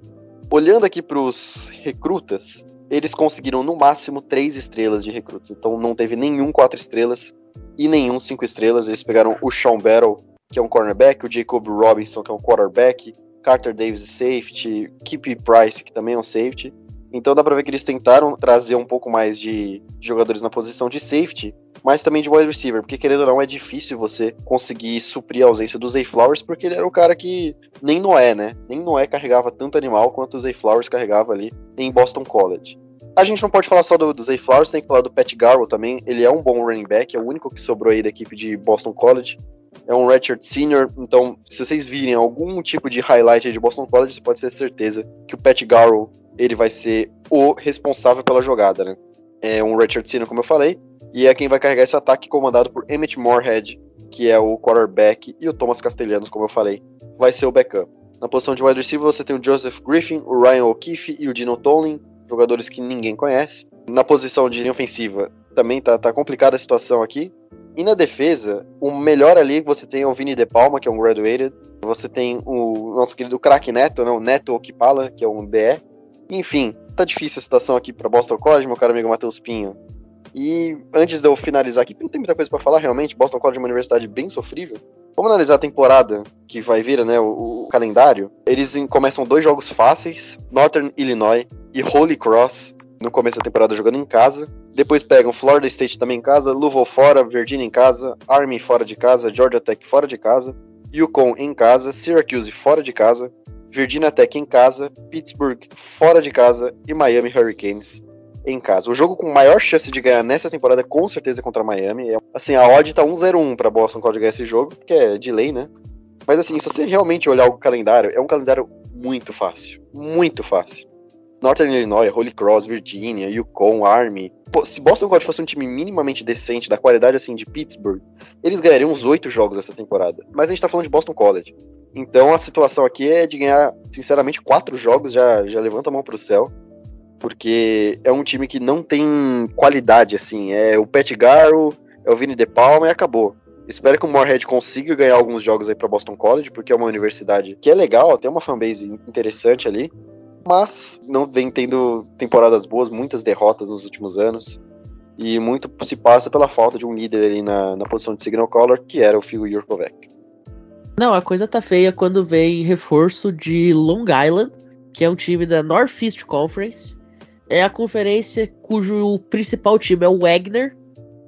Olhando aqui para os recrutas, eles conseguiram no máximo três estrelas de recrutas. Então não teve nenhum quatro estrelas e nenhum cinco estrelas. Eles pegaram o Sean Battle, que é um cornerback, o Jacob Robinson, que é um quarterback, Carter Davis, safety, Kippy Price, que também é um safety. Então dá pra ver que eles tentaram trazer um pouco mais de jogadores na posição de safety, mas também de wide receiver, porque querendo ou não é difícil você conseguir suprir a ausência do Zay Flowers, porque ele era o cara que nem Noé, né? Nem Noé carregava tanto animal quanto o Zay Flowers carregava ali em Boston College. A gente não pode falar só do, do Zay Flowers, tem que falar do Pat Garrell também. Ele é um bom running back, é o único que sobrou aí da equipe de Boston College. É um redshirt senior, então se vocês virem algum tipo de highlight de Boston College, você pode ter certeza que o Pat Garrell ele vai ser o responsável pela jogada, né? É um redshirt senior, como eu falei, e é quem vai carregar esse ataque comandado por Emmett Moorhead, que é o quarterback, e o Thomas Castellanos, como eu falei, vai ser o backup. Na posição de wide receiver você tem o Joseph Griffin, o Ryan O'Keefe e o Dino Tomlin, jogadores que ninguém conhece. Na posição de linha ofensiva também tá, tá complicada a situação aqui. E na defesa, o melhor ali que você tem é o Vini De Palma, que é um graduated. Você tem o nosso querido craque Neto, né, o Neto Okipala, que é um DE. Enfim, tá difícil a situação aqui para Boston College, meu caro amigo Matheus Pinho. E antes de eu finalizar aqui, não tem muita coisa para falar realmente, Boston College é uma universidade bem sofrível. Vamos analisar a temporada que vai vir, né, o, o calendário. Eles começam dois jogos fáceis, Northern Illinois e Holy Cross, no começo da temporada jogando em casa. Depois pegam Florida State também em casa, Louisville fora, Virginia em casa, Army fora de casa, Georgia Tech fora de casa, Yukon em casa, Syracuse fora de casa, Virginia Tech em casa, Pittsburgh fora de casa e Miami Hurricanes em casa. O jogo com maior chance de ganhar nessa temporada com certeza é contra Miami. É, assim, a odd tá 1-0-1 pra Boston College ganhar esse jogo, que é de lei, né? Mas assim, se você realmente olhar o calendário, é um calendário muito fácil. Muito fácil. Northern Illinois, Holy Cross, Virginia, Yukon, Army. Pô, se Boston College fosse um time minimamente decente, da qualidade assim de Pittsburgh, eles ganhariam uns oito jogos essa temporada. Mas a gente tá falando de Boston College. Então a situação aqui é de ganhar, sinceramente, quatro jogos, já, já levanta a mão pro céu. Porque é um time que não tem qualidade, assim. É o Pat Garro, é o Vini De Palma e acabou. Espero que o Moorhead consiga ganhar alguns jogos aí para Boston College, porque é uma universidade que é legal, tem uma fanbase interessante ali, mas não vem tendo temporadas boas, muitas derrotas nos últimos anos. E muito se passa pela falta de um líder ali na, na posição de signal caller, que era o Phil Jurkovec. Não, a coisa tá feia quando vem reforço de Long Island, que é um time da Northeast Conference, é a conferência cujo principal time é o Wagner,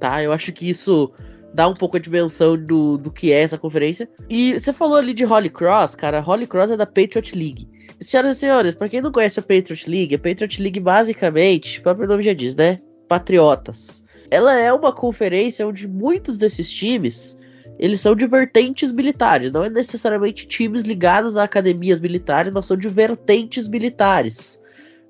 tá? Eu acho que isso dá um pouco a dimensão do, do que é essa conferência. E você falou ali de Holy Cross, cara. Holy Cross é da Patriot League. Senhoras e senhores, para quem não conhece a Patriot League, a Patriot League basicamente, o próprio nome já diz, né? Patriotas. Ela é uma conferência onde muitos desses times eles são de vertentes militares, não é necessariamente times ligados a academias militares, mas são de vertentes militares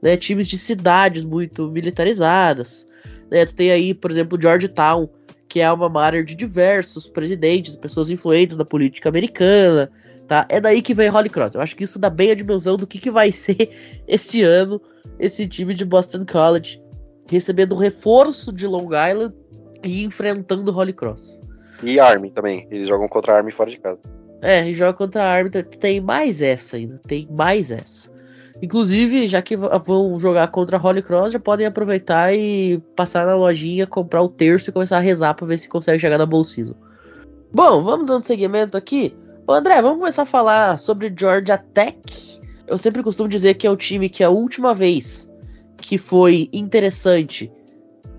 né, times de cidades muito militarizadas. Né, tem aí, por exemplo, Georgetown, que é uma mater de diversos presidentes, pessoas influentes da política americana. Tá? É daí que vem Holy Cross. Eu acho que isso dá bem a dimensão do que, que vai ser esse ano esse time de Boston College recebendo reforço de Long Island e enfrentando Holy Cross. E Army também. Eles jogam contra a Army fora de casa. É, e joga contra a Army. Tem mais essa ainda. Tem mais essa. Inclusive, já que vão jogar contra a Holy Cross, já podem aproveitar e passar na lojinha, comprar o terço e começar a rezar pra ver se consegue chegar na Bowl Season. Bom, vamos dando seguimento aqui. André, vamos começar a falar sobre Georgia Tech. Eu sempre costumo dizer que é o time que a última vez que foi interessante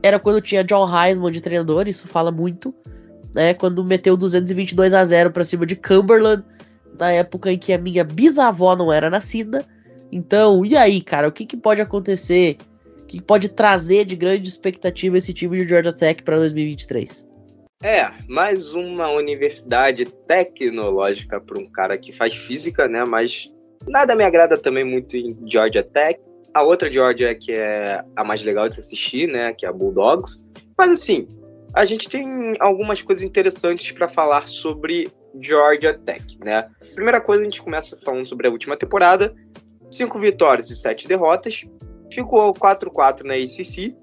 era quando tinha John Heisman de treinador, isso fala muito, né? Quando meteu 222 a 0 para cima de Cumberland, na época em que a minha bisavó não era nascida. Então, e aí, cara, o que, que pode acontecer? O que pode trazer de grande expectativa esse time de Georgia Tech para 2023? É, mais uma universidade tecnológica para um cara que faz física, né? Mas nada me agrada também muito em Georgia Tech. A outra Georgia que é a mais legal de se assistir, né? Que é a Bulldogs. Mas assim, a gente tem algumas coisas interessantes para falar sobre Georgia Tech, né? Primeira coisa, a gente começa falando sobre a última temporada, cinco vitórias e sete derrotas, ficou 4-4 na ACC,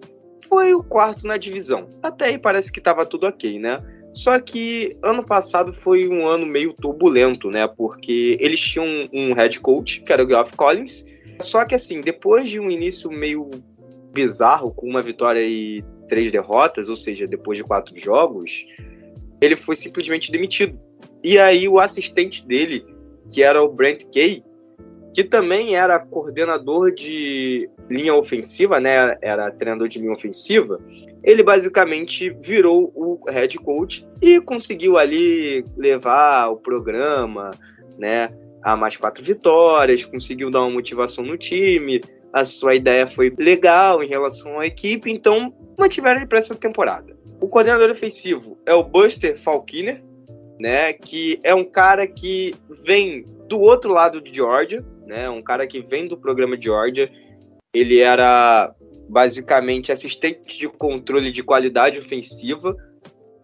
foi o quarto na divisão. Até aí parece que estava tudo ok, né? Só que ano passado foi um ano meio turbulento, né? Porque eles tinham um head coach, que era o Geoff Collins. Só que assim, depois de um início meio bizarro, com uma vitória e três derrotas, ou seja, depois de quatro jogos, ele foi simplesmente demitido. E aí o assistente dele, que era o Brent Kay, que também era coordenador de linha ofensiva, né? Era treinador de linha ofensiva. Ele basicamente virou o head coach e conseguiu ali levar o programa, né? A mais quatro vitórias, conseguiu dar uma motivação no time, a sua ideia foi legal em relação à equipe, então mantiveram ele para essa temporada. O coordenador ofensivo é o Buster Falkiner, né, que é um cara que vem do outro lado de Georgia, né, um cara que vem do programa Georgia. Ele era basicamente assistente de controle de qualidade ofensiva.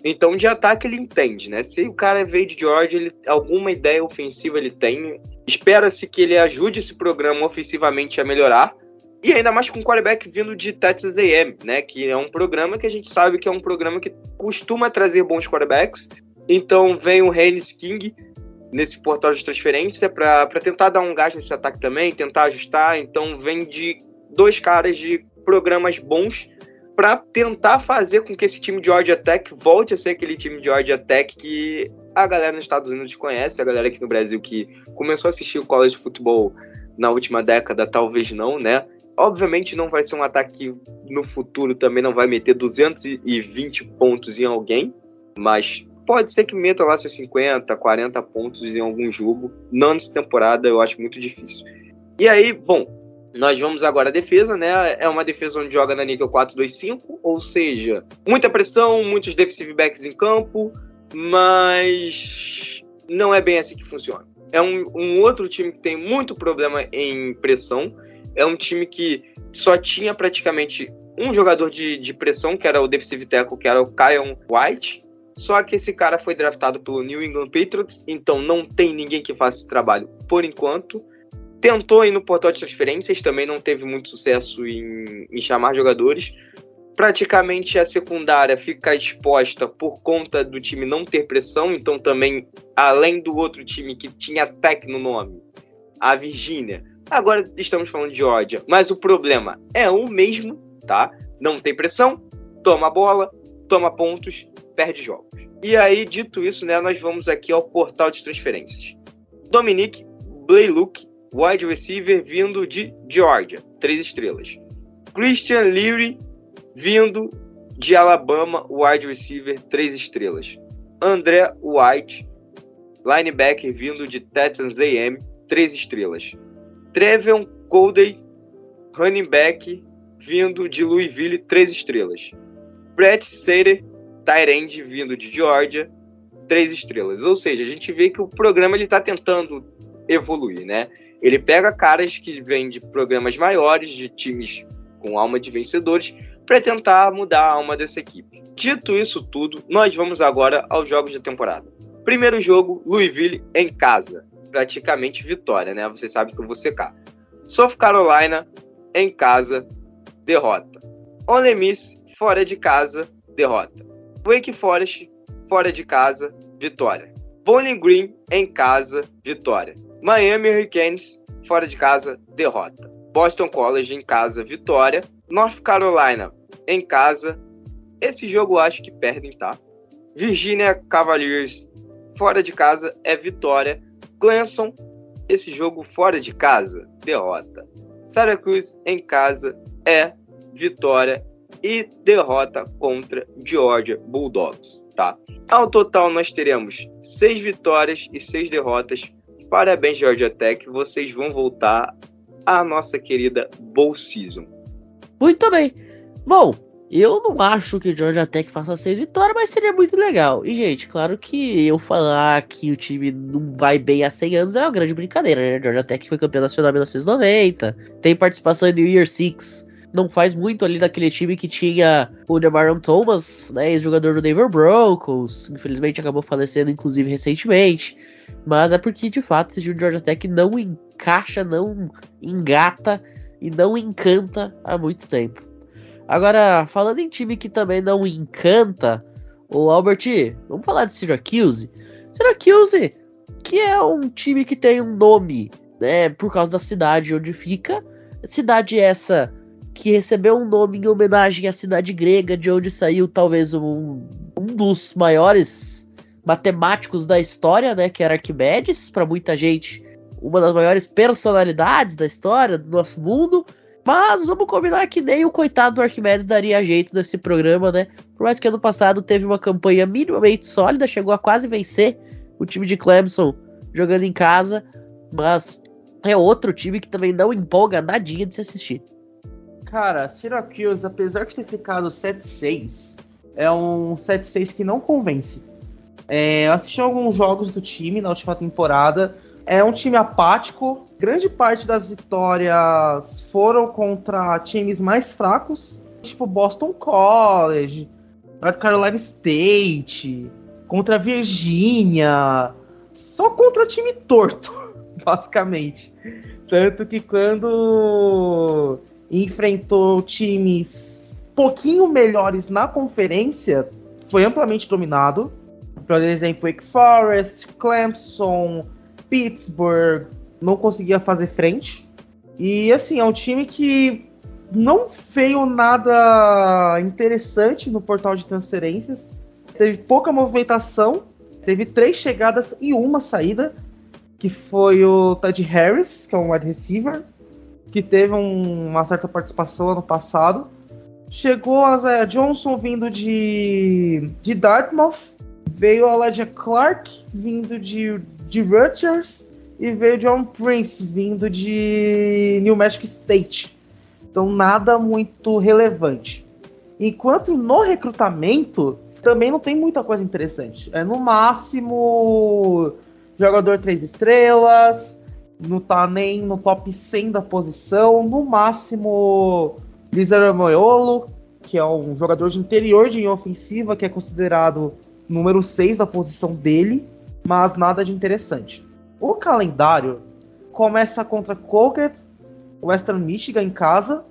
Então, de ataque ele entende, né? Se o cara veio de Georgia, ele, alguma ideia ofensiva ele tem. Espera-se que ele ajude esse programa ofensivamente a melhorar. E ainda mais com o quarterback vindo de Texas A&M, né? Que é um programa que a gente sabe que é um programa que costuma trazer bons quarterbacks. Então vem o Haynes King nesse portal de transferência para tentar dar um gás nesse ataque também, tentar ajustar. Então vem de dois caras de programas bons para tentar fazer com que esse time de Georgia Tech volte a ser aquele time de Georgia Tech que a galera nos Estados Unidos conhece, a galera aqui no Brasil que começou a assistir o college football na última década, talvez não, né? Obviamente não vai ser um ataque no futuro também não vai meter 220 pontos em alguém, mas pode ser que meta lá seus 50, 40 pontos em algum jogo. Não nessa temporada, eu acho muito difícil. E aí, bom, nós vamos agora à defesa, né? É uma defesa onde joga na nível 4-2-5, ou seja, muita pressão, muitos defensive backs em campo, mas não é bem assim que funciona. É um, um outro time que tem muito problema em pressão. É um time que só tinha praticamente um jogador de, de pressão, que era o defensive tackle, que era o Kyon White, só que esse cara foi draftado pelo New England Patriots, então não tem ninguém que faça esse trabalho por enquanto. Tentou ir no portal de transferências, também não teve muito sucesso em, em chamar jogadores. Praticamente a secundária fica exposta por conta do time não ter pressão, então também, além do outro time que tinha Tech no nome, a Virgínia. Agora estamos falando de Georgia, mas o problema é o mesmo, tá? Não tem pressão, toma bola, toma pontos, perde jogos. E aí, dito isso, né, nós vamos aqui ao portal de transferências. Dominique Blaylock, wide receiver vindo de Georgia, três estrelas. Christian Leary, vindo de Alabama, wide receiver, três estrelas. André White, linebacker vindo de Texas A&M, três estrelas. Trevion Codey, running back vindo de Louisville, três estrelas. Brett Sater, Tyrande vindo de Georgia, três estrelas. Ou seja, a gente vê que o programa ele está tentando evoluir, né? Ele pega caras que vêm de programas maiores, de times com alma de vencedores, para tentar mudar a alma dessa equipe. Dito isso tudo, nós vamos agora aos jogos da temporada. Primeiro jogo, Louisville em casa. Praticamente vitória, né? Você sabe que eu vou secar. South Carolina em casa, derrota. Ole Miss fora de casa, derrota. Wake Forest, fora de casa, vitória. Bowling Green, em casa, vitória. Miami Hurricanes, fora de casa, derrota. Boston College, em casa, vitória. North Carolina, em casa. Esse jogo eu acho que perdem, tá? Virginia Cavaliers, fora de casa, é vitória. Clemson, esse jogo fora de casa, derrota. Syracuse, em casa, é vitória e derrota contra Georgia Bulldogs, tá? Ao total nós teremos seis vitórias e seis derrotas. Parabéns Georgia Tech, vocês vão voltar à nossa querida Bowl Season. Muito bem. Bom, eu não acho que Georgia Tech faça seis vitórias, mas seria muito legal. E, gente, claro que eu falar que o time não vai bem há 100 anos é uma grande brincadeira, né? Georgia Tech foi campeão nacional em 1990, tem participação em New Year Six não faz muito ali daquele time que tinha o Demaron Thomas, né, ex-jogador do Denver Broncos, infelizmente acabou falecendo inclusive recentemente, mas é porque de fato esse time de Georgia Tech não encaixa, não engata e não encanta há muito tempo. Agora, falando em time que também não encanta, o Albert, vamos falar de Syracuse. Syracuse, que é um time que tem um nome, né, por causa da cidade onde fica. Cidade essa que recebeu um nome em homenagem à cidade grega, de onde saiu talvez um, um dos maiores matemáticos da história, né? Que era Arquimedes, para muita gente, uma das maiores personalidades da história do nosso mundo. Mas vamos combinar que nem o coitado do Arquimedes daria jeito nesse programa, né? Por mais que ano passado teve uma campanha minimamente sólida, chegou a quase vencer o time de Clemson jogando em casa, mas é outro time que também não empolga nadinha de se assistir. Cara, Syracuse, apesar de ter ficado 7-6, é um 7-6 que não convence. É, eu assisti alguns jogos do time na última temporada. É um time apático. Grande parte das vitórias foram contra times mais fracos, tipo Boston College, North Carolina State, contra Virgínia. Só contra time torto, basicamente. Tanto que quando enfrentou times pouquinho melhores na conferência, foi amplamente dominado. Por exemplo, Wake Forest, Clemson, Pittsburgh, não conseguia fazer frente. E assim, é um time que não veio nada interessante no portal de transferências. Teve pouca movimentação, teve três chegadas e uma saída, que foi o Ted Harris, que é um wide receiver, que teve um, uma certa participação ano passado. Chegou a Zaya Johnson vindo de, de Dartmouth, veio a Elijah Clark vindo de, de Rutgers e veio John Prince vindo de New Mexico State. Então nada muito relevante. Enquanto no recrutamento também não tem muita coisa interessante. É no máximo jogador três estrelas, não tá nem no top 100 da posição, no máximo Lizaro Moiolo, que é um jogador de interior de ofensiva, que é considerado número 6 da posição dele, mas nada de interessante. O calendário começa contra Colgate, Western Michigan em casa,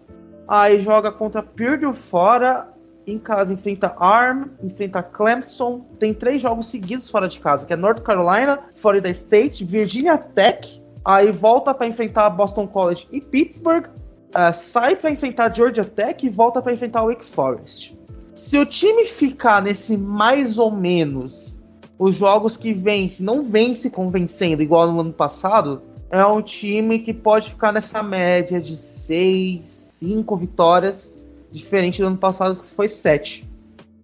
aí joga contra Purdue fora, em casa enfrenta Arm, enfrenta Clemson, tem três jogos seguidos fora de casa, que é North Carolina, Florida State, Virginia Tech, aí volta para enfrentar Boston College e Pittsburgh, uh, sai para enfrentar Georgia Tech e volta para enfrentar Wake Forest. Se o time ficar nesse mais ou menos os jogos que vence, não vence convencendo igual no ano passado, é um time que pode ficar nessa média de 6, 5 vitórias, diferente do ano passado que foi 7.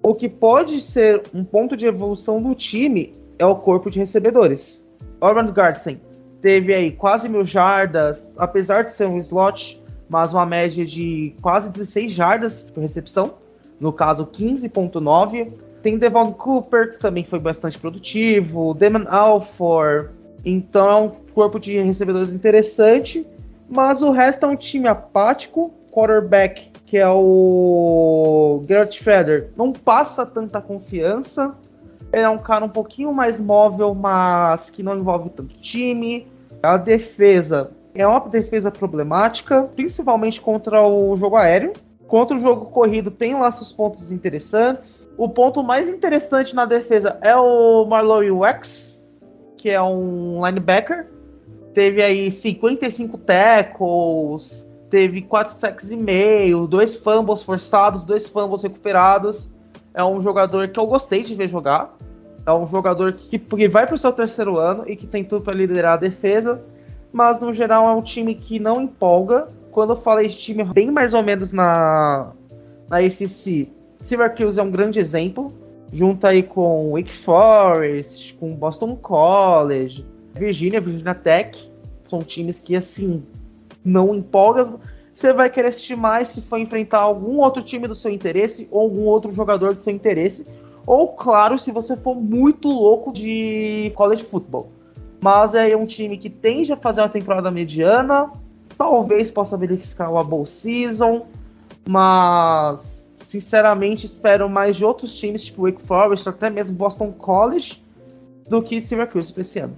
O que pode ser um ponto de evolução do time é o corpo de recebedores. Orban Gardsen teve aí quase mil jardas, apesar de ser um slot, mas uma média de quase 16 jardas por recepção, no caso 15.9. Tem Devon Cooper, que também foi bastante produtivo, Damon Alford, então é um corpo de recebedores interessante, mas o resto é um time apático. Quarterback, que é o Gerrit Schroeder, não passa tanta confiança. Ele é um cara um pouquinho mais móvel, mas que não envolve tanto time. A defesa é uma defesa problemática, principalmente contra o jogo aéreo. Contra o jogo corrido tem lá seus pontos interessantes. O ponto mais interessante na defesa é o Marlowe Wax, que é um linebacker. Teve aí 55 tackles, teve 4 sacks e meio, dois fumbles forçados, dois fumbles recuperados. É um jogador que eu gostei de ver jogar. É um jogador que, que vai para o seu terceiro ano e que tem tudo para liderar a defesa, mas no geral é um time que não empolga. Quando eu falei de time bem mais ou menos na, na ACC, Syracuse é um grande exemplo junta aí com Wake Forest, com Boston College, Virginia, Virginia Tech, são times que assim não empolgam. Você vai querer assistir mais se for enfrentar algum outro time do seu interesse ou algum outro jogador do seu interesse, ou claro, se você for muito louco de college football. Mas é um time que tende a fazer uma temporada mediana, talvez possa verificar uma bowl season, mas sinceramente, espero mais de outros times, tipo Wake Forest, até mesmo Boston College, do que Syracuse para esse ano.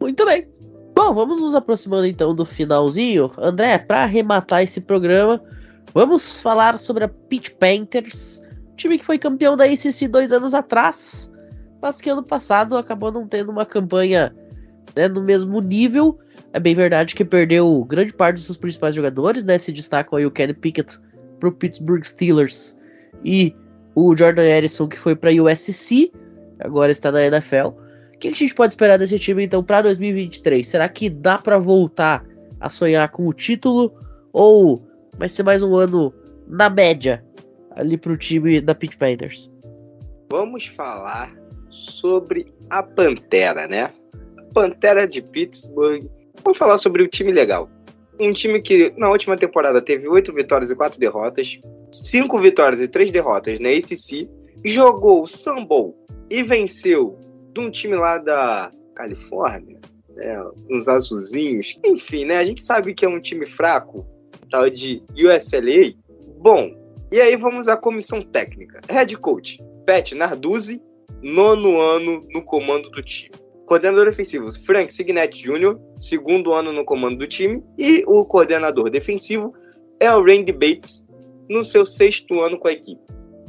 Muito bem. Bom, vamos nos aproximando então do finalzinho. André, para arrematar esse programa, vamos falar sobre a Pitch Panthers, time que foi campeão da ACC dois anos atrás, mas que ano passado acabou não tendo uma campanha né, no mesmo nível. É bem verdade que perdeu grande parte dos seus principais jogadores, né? Se destacam aí o Kenny Pickett pro Pittsburgh Steelers e o Jordan Harrison que foi para USC, agora está na NFL. O que a gente pode esperar desse time então para 2023? Será que dá para voltar a sonhar com o título ou vai ser mais um ano na média ali pro time da Pitt Panthers? Vamos falar sobre a Pantera, né? Pantera de Pittsburgh Vamos falar sobre o time legal. Um time que na última temporada teve oito vitórias e quatro derrotas, cinco vitórias e três derrotas na ACC, jogou o Sambol e venceu de um time lá da Califórnia, né, uns azulzinhos. Enfim, né, a gente sabe que é um time fraco, tal de USLA. Bom, e aí vamos à comissão técnica. Head coach, Pat Narduzzi, nono ano no comando do time. Coordenador defensivo, Frank Signetti Jr., segundo ano no comando do time. E o coordenador defensivo é o Randy Bates, no seu sexto ano com a equipe.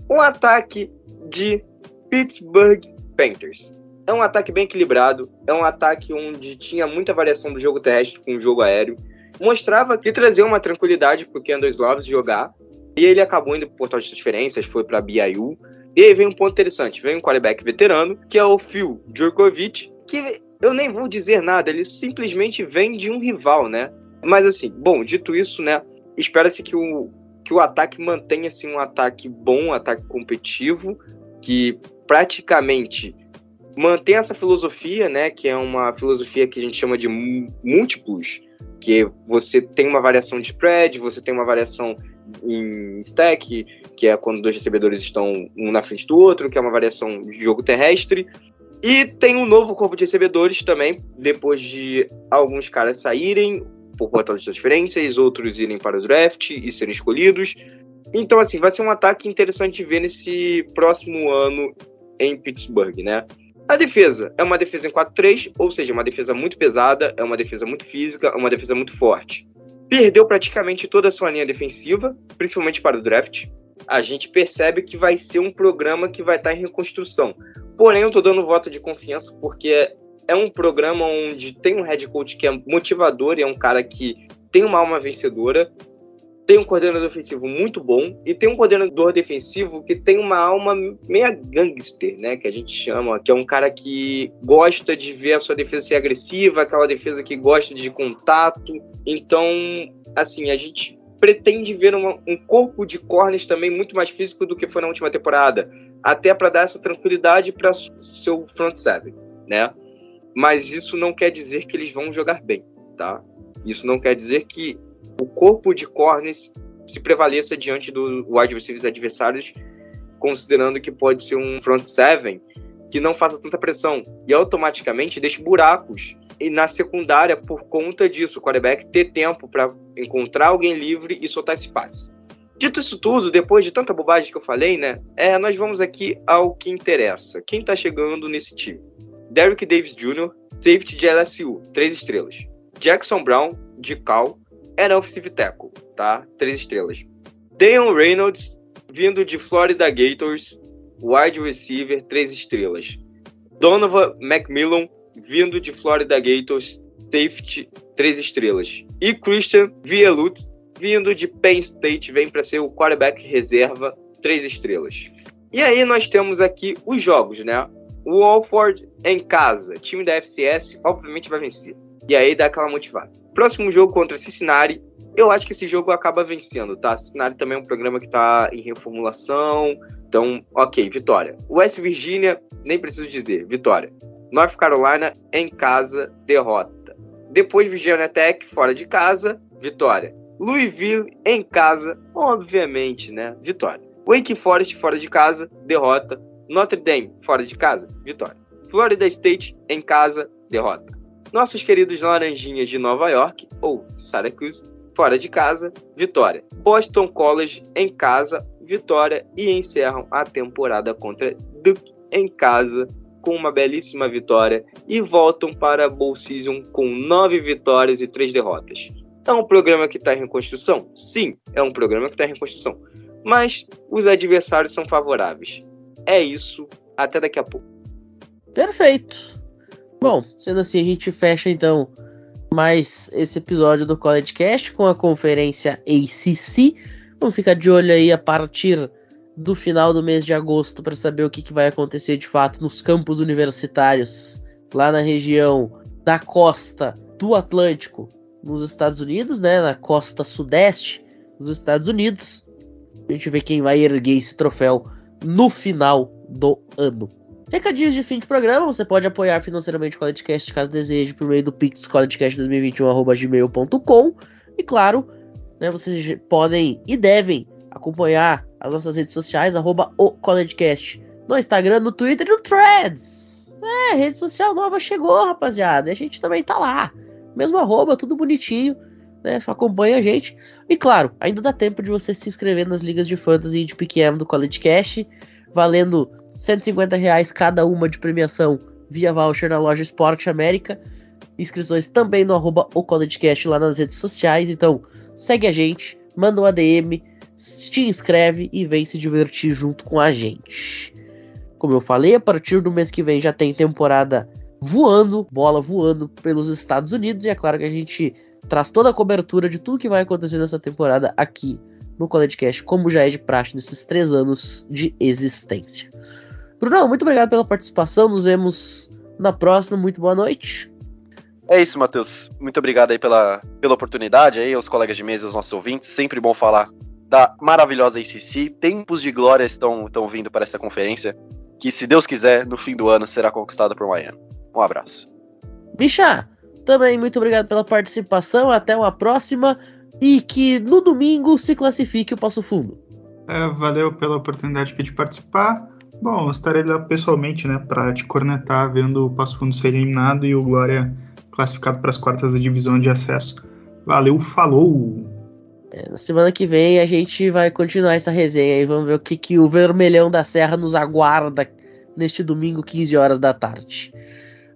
Um ataque de Pittsburgh Panthers. É um ataque bem equilibrado, é um ataque onde tinha muita variação do jogo terrestre com o jogo aéreo. Mostrava que trazia uma tranquilidade para o Kendall Sloves jogar, e ele acabou indo para o portal de transferências, foi para BIU. E aí vem um ponto interessante: vem um quarterback veterano, que é o Phil Djurkovic, que eu nem vou dizer nada, ele simplesmente vem de um rival, né? Mas assim, bom, dito isso, né? Espera-se que o, que o ataque mantenha assim, um ataque bom, um ataque competitivo, que praticamente mantém essa filosofia, né? Que é uma filosofia que a gente chama de múltiplos, que você tem uma variação de spread, você tem uma variação em stack, que é quando dois recebedores estão um na frente do outro, que é uma variação de jogo terrestre. E tem um novo corpo de recebedores também, depois de alguns caras saírem por conta das transferências, outros irem para o draft e serem escolhidos. Então, assim, vai ser um ataque interessante de ver nesse próximo ano em Pittsburgh, né? A defesa é uma defesa em 4-3, ou seja, uma defesa muito pesada, é uma defesa muito física, é uma defesa muito forte perdeu praticamente toda a sua linha defensiva, principalmente para o draft. A gente percebe que vai ser um programa que vai estar em reconstrução. Porém, eu estou dando voto de confiança porque é um programa onde tem um head coach que é motivador e é um cara que tem uma alma vencedora tem um coordenador ofensivo muito bom e tem um coordenador defensivo que tem uma alma meia gangster, né? Que a gente chama, que é um cara que gosta de ver a sua defesa ser agressiva, aquela defesa que gosta de contato. Então, assim, a gente pretende ver uma, um corpo de corners também muito mais físico do que foi na última temporada, até para dar essa tranquilidade para seu front seven, né? Mas isso não quer dizer que eles vão jogar bem, tá? Isso não quer dizer que o corpo de corners se prevaleça diante do wide receivers adversários, considerando que pode ser um front seven que não faça tanta pressão e automaticamente deixe buracos e na secundária por conta disso, o quarterback ter tempo para encontrar alguém livre e soltar esse passe. Dito isso tudo, depois de tanta bobagem que eu falei, né? É, nós vamos aqui ao que interessa. Quem tá chegando nesse time? Derrick Davis Jr., safety de LSU, três estrelas. Jackson Brown, de Cal, era offensive tackle, tá? Três estrelas. Deion Reynolds, vindo de Florida Gators, wide receiver, três estrelas. Donovan McMillan, vindo de Florida Gators, safety, três estrelas. E Christian Vielut, vindo de Penn State, vem para ser o quarterback reserva, três estrelas. E aí nós temos aqui os jogos, né? O Walford em casa, time da FCS, obviamente vai vencer. E aí dá aquela motivada. Próximo jogo contra Cincinnati. Eu acho que esse jogo acaba vencendo, tá? Cincinnati também é um programa que tá em reformulação. Então, ok, vitória. West Virginia, nem preciso dizer, vitória. North Carolina em casa, derrota. Depois Virginia Tech fora de casa, vitória. Louisville em casa, obviamente, né? Vitória. Wake Forest fora de casa, derrota. Notre Dame fora de casa, vitória. Florida State em casa, derrota. Nossos queridos Laranjinhas de Nova York, ou Syracuse, fora de casa, vitória. Boston College em casa, vitória. E encerram a temporada contra Duke em casa, com uma belíssima vitória. E voltam para a Bowl Season com nove vitórias e três derrotas. É um programa que está em reconstrução? Sim, é um programa que está em reconstrução. Mas os adversários são favoráveis. É isso. Até daqui a pouco. Perfeito. Bom, sendo assim, a gente fecha então mais esse episódio do College Cast com a conferência ACC. Vamos ficar de olho aí a partir do final do mês de agosto para saber o que, que vai acontecer de fato nos campos universitários lá na região da costa do Atlântico nos Estados Unidos, né, na costa sudeste dos Estados Unidos. A gente vê quem vai erguer esse troféu no final do ano. Recadinhos de fim de programa, você pode apoiar financeiramente o CollegeCast caso deseje por meio do Pix collegecast2021.gmail.com e claro, né, vocês podem e devem acompanhar as nossas redes sociais, arroba o CollegeCast, no Instagram, no Twitter e no Threads. É, rede social nova chegou, rapaziada, e a gente também tá lá. Mesmo arroba, tudo bonitinho, né, acompanha a gente. E claro, ainda dá tempo de você se inscrever nas ligas de fantasy de PQM do CollegeCast, valendo 150 reais cada uma de premiação via voucher na loja Esporte América. Inscrições também no arroba o CollegeCast lá nas redes sociais. Então, segue a gente, manda um ADM, te inscreve e vem se divertir junto com a gente. Como eu falei, a partir do mês que vem já tem temporada voando, bola voando pelos Estados Unidos. E é claro que a gente traz toda a cobertura de tudo que vai acontecer nessa temporada aqui no CollegeCast, como já é de praxe nesses três anos de existência. Bruno, muito obrigado pela participação. Nos vemos na próxima. Muito boa noite. É isso, Matheus. Muito obrigado aí pela, pela oportunidade aí, aos colegas de mesa, aos nossos ouvintes. Sempre bom falar da maravilhosa ACC. Tempos de glória estão, estão vindo para essa conferência, que, se Deus quiser, no fim do ano será conquistada por Miami. Um abraço. Bicha, também muito obrigado pela participação. Até uma próxima. E que no domingo se classifique o Passo Fundo. É, valeu pela oportunidade aqui de participar. Bom, eu estarei lá pessoalmente, né, para te cornetar vendo o Passo Fundo ser eliminado e o Glória classificado para as quartas da divisão de acesso. Valeu, falou! É, na semana que vem a gente vai continuar essa resenha e vamos ver o que, que o Vermelhão da Serra nos aguarda neste domingo, 15 horas da tarde.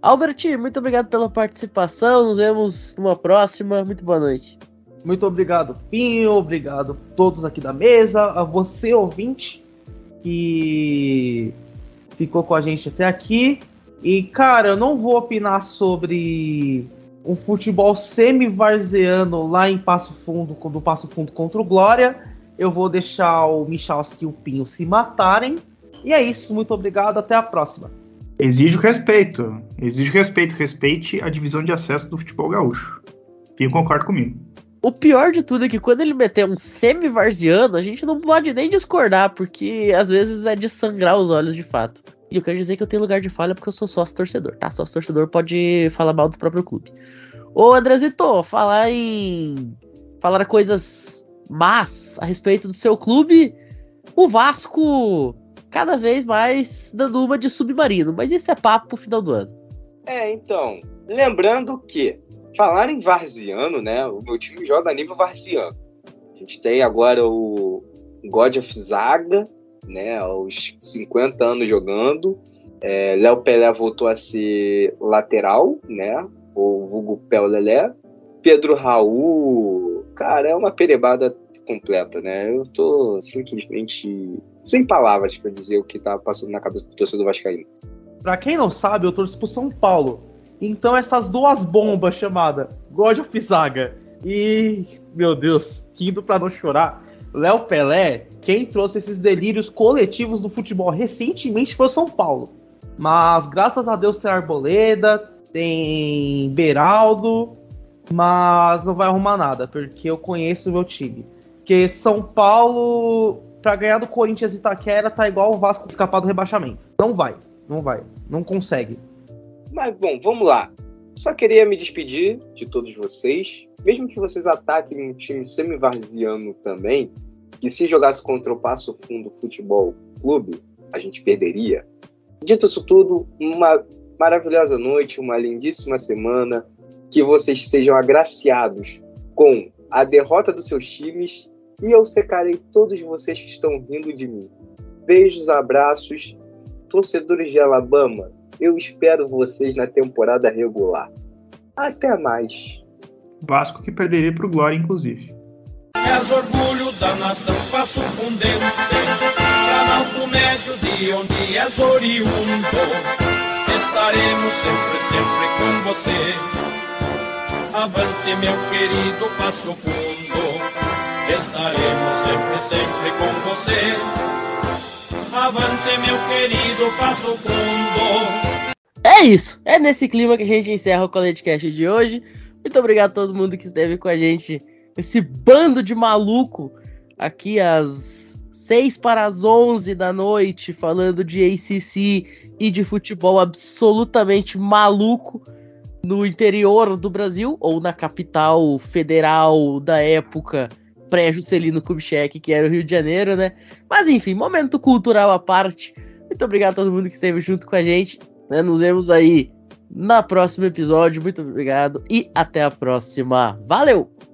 Albert, muito obrigado pela participação. Nos vemos numa próxima. Muito boa noite. Muito obrigado, Pinho. Obrigado a todos aqui da mesa. A você, ouvinte, que ficou com a gente até aqui. E, cara, eu não vou opinar sobre um futebol semi-varzeano lá em Passo Fundo, do Passo Fundo contra o Glória. Eu vou deixar o Michalski e o Pinho se matarem. E é isso, muito obrigado, até a próxima. Exijo respeito. Exijo respeito. Respeite a divisão de acesso do futebol gaúcho. Pinho concorda comigo. O pior de tudo é que quando ele meter um semi-varziano, a gente não pode nem discordar, porque às vezes é de sangrar os olhos de fato. E eu quero dizer que eu tenho lugar de falha porque eu sou sócio torcedor, tá? Sócio torcedor pode falar mal do próprio clube. Ô, Andrezito, falar em. falar coisas más a respeito do seu clube. O Vasco cada vez mais dando uma de submarino, mas isso é papo pro final do ano. É, então, lembrando que falar em Varziano, né? O meu time joga a nível Varziano. A gente tem agora o God of Zaga, né? Aos 50 anos jogando. É, Léo Pelé voltou a ser lateral, né? O vulgo Pel Lelé. Pedro Raul, cara, é uma perebada completa, né? Eu tô simplesmente sem palavras para dizer o que tá passando na cabeça do torcedor vascaíno. Pra quem não sabe, eu torço pro São Paulo. Então essas duas bombas chamadas God of Zaga e, meu Deus, rindo pra não chorar, Léo Pelé, quem trouxe esses delírios coletivos do futebol recentemente foi o São Paulo. Mas graças a Deus tem Arboleda, tem Beraldo, mas não vai arrumar nada, porque eu conheço o meu time. Porque São Paulo, para ganhar do Corinthians e Itaquera, tá igual o Vasco escapar do rebaixamento. Não vai, não vai, não consegue. Mas, bom, vamos lá. Só queria me despedir de todos vocês. Mesmo que vocês ataquem um time semi-varziano também, que se jogasse contra o Passo Fundo Futebol Clube, a gente perderia. Dito isso tudo, uma maravilhosa noite, uma lindíssima semana. Que vocês sejam agraciados com a derrota dos seus times e eu secarei todos vocês que estão rindo de mim. Beijos, abraços, torcedores de Alabama. Eu espero vocês na temporada regular. Até mais. Vasco que perderia pro Glória, inclusive. És orgulho da nação, passo fundense, Planalto médio de onde és oriundo. Estaremos sempre, sempre com você. Avante, meu querido Passo Fundo. Estaremos sempre, sempre com você. Avante, meu querido Passo Fundo. É isso. É nesse clima que a gente encerra o CollegeCast de hoje. Muito obrigado a todo mundo que esteve com a gente. Esse bando de maluco aqui às 6 para as 11 da noite, falando de ACC e de futebol absolutamente maluco no interior do Brasil, ou na capital federal da época, pré-Juscelino Kubitschek, que era o Rio de Janeiro, né? Mas enfim, momento cultural à parte. Muito obrigado a todo mundo que esteve junto com a gente. Né? Nos vemos aí na próximo episódio. Muito obrigado e até a próxima. Valeu!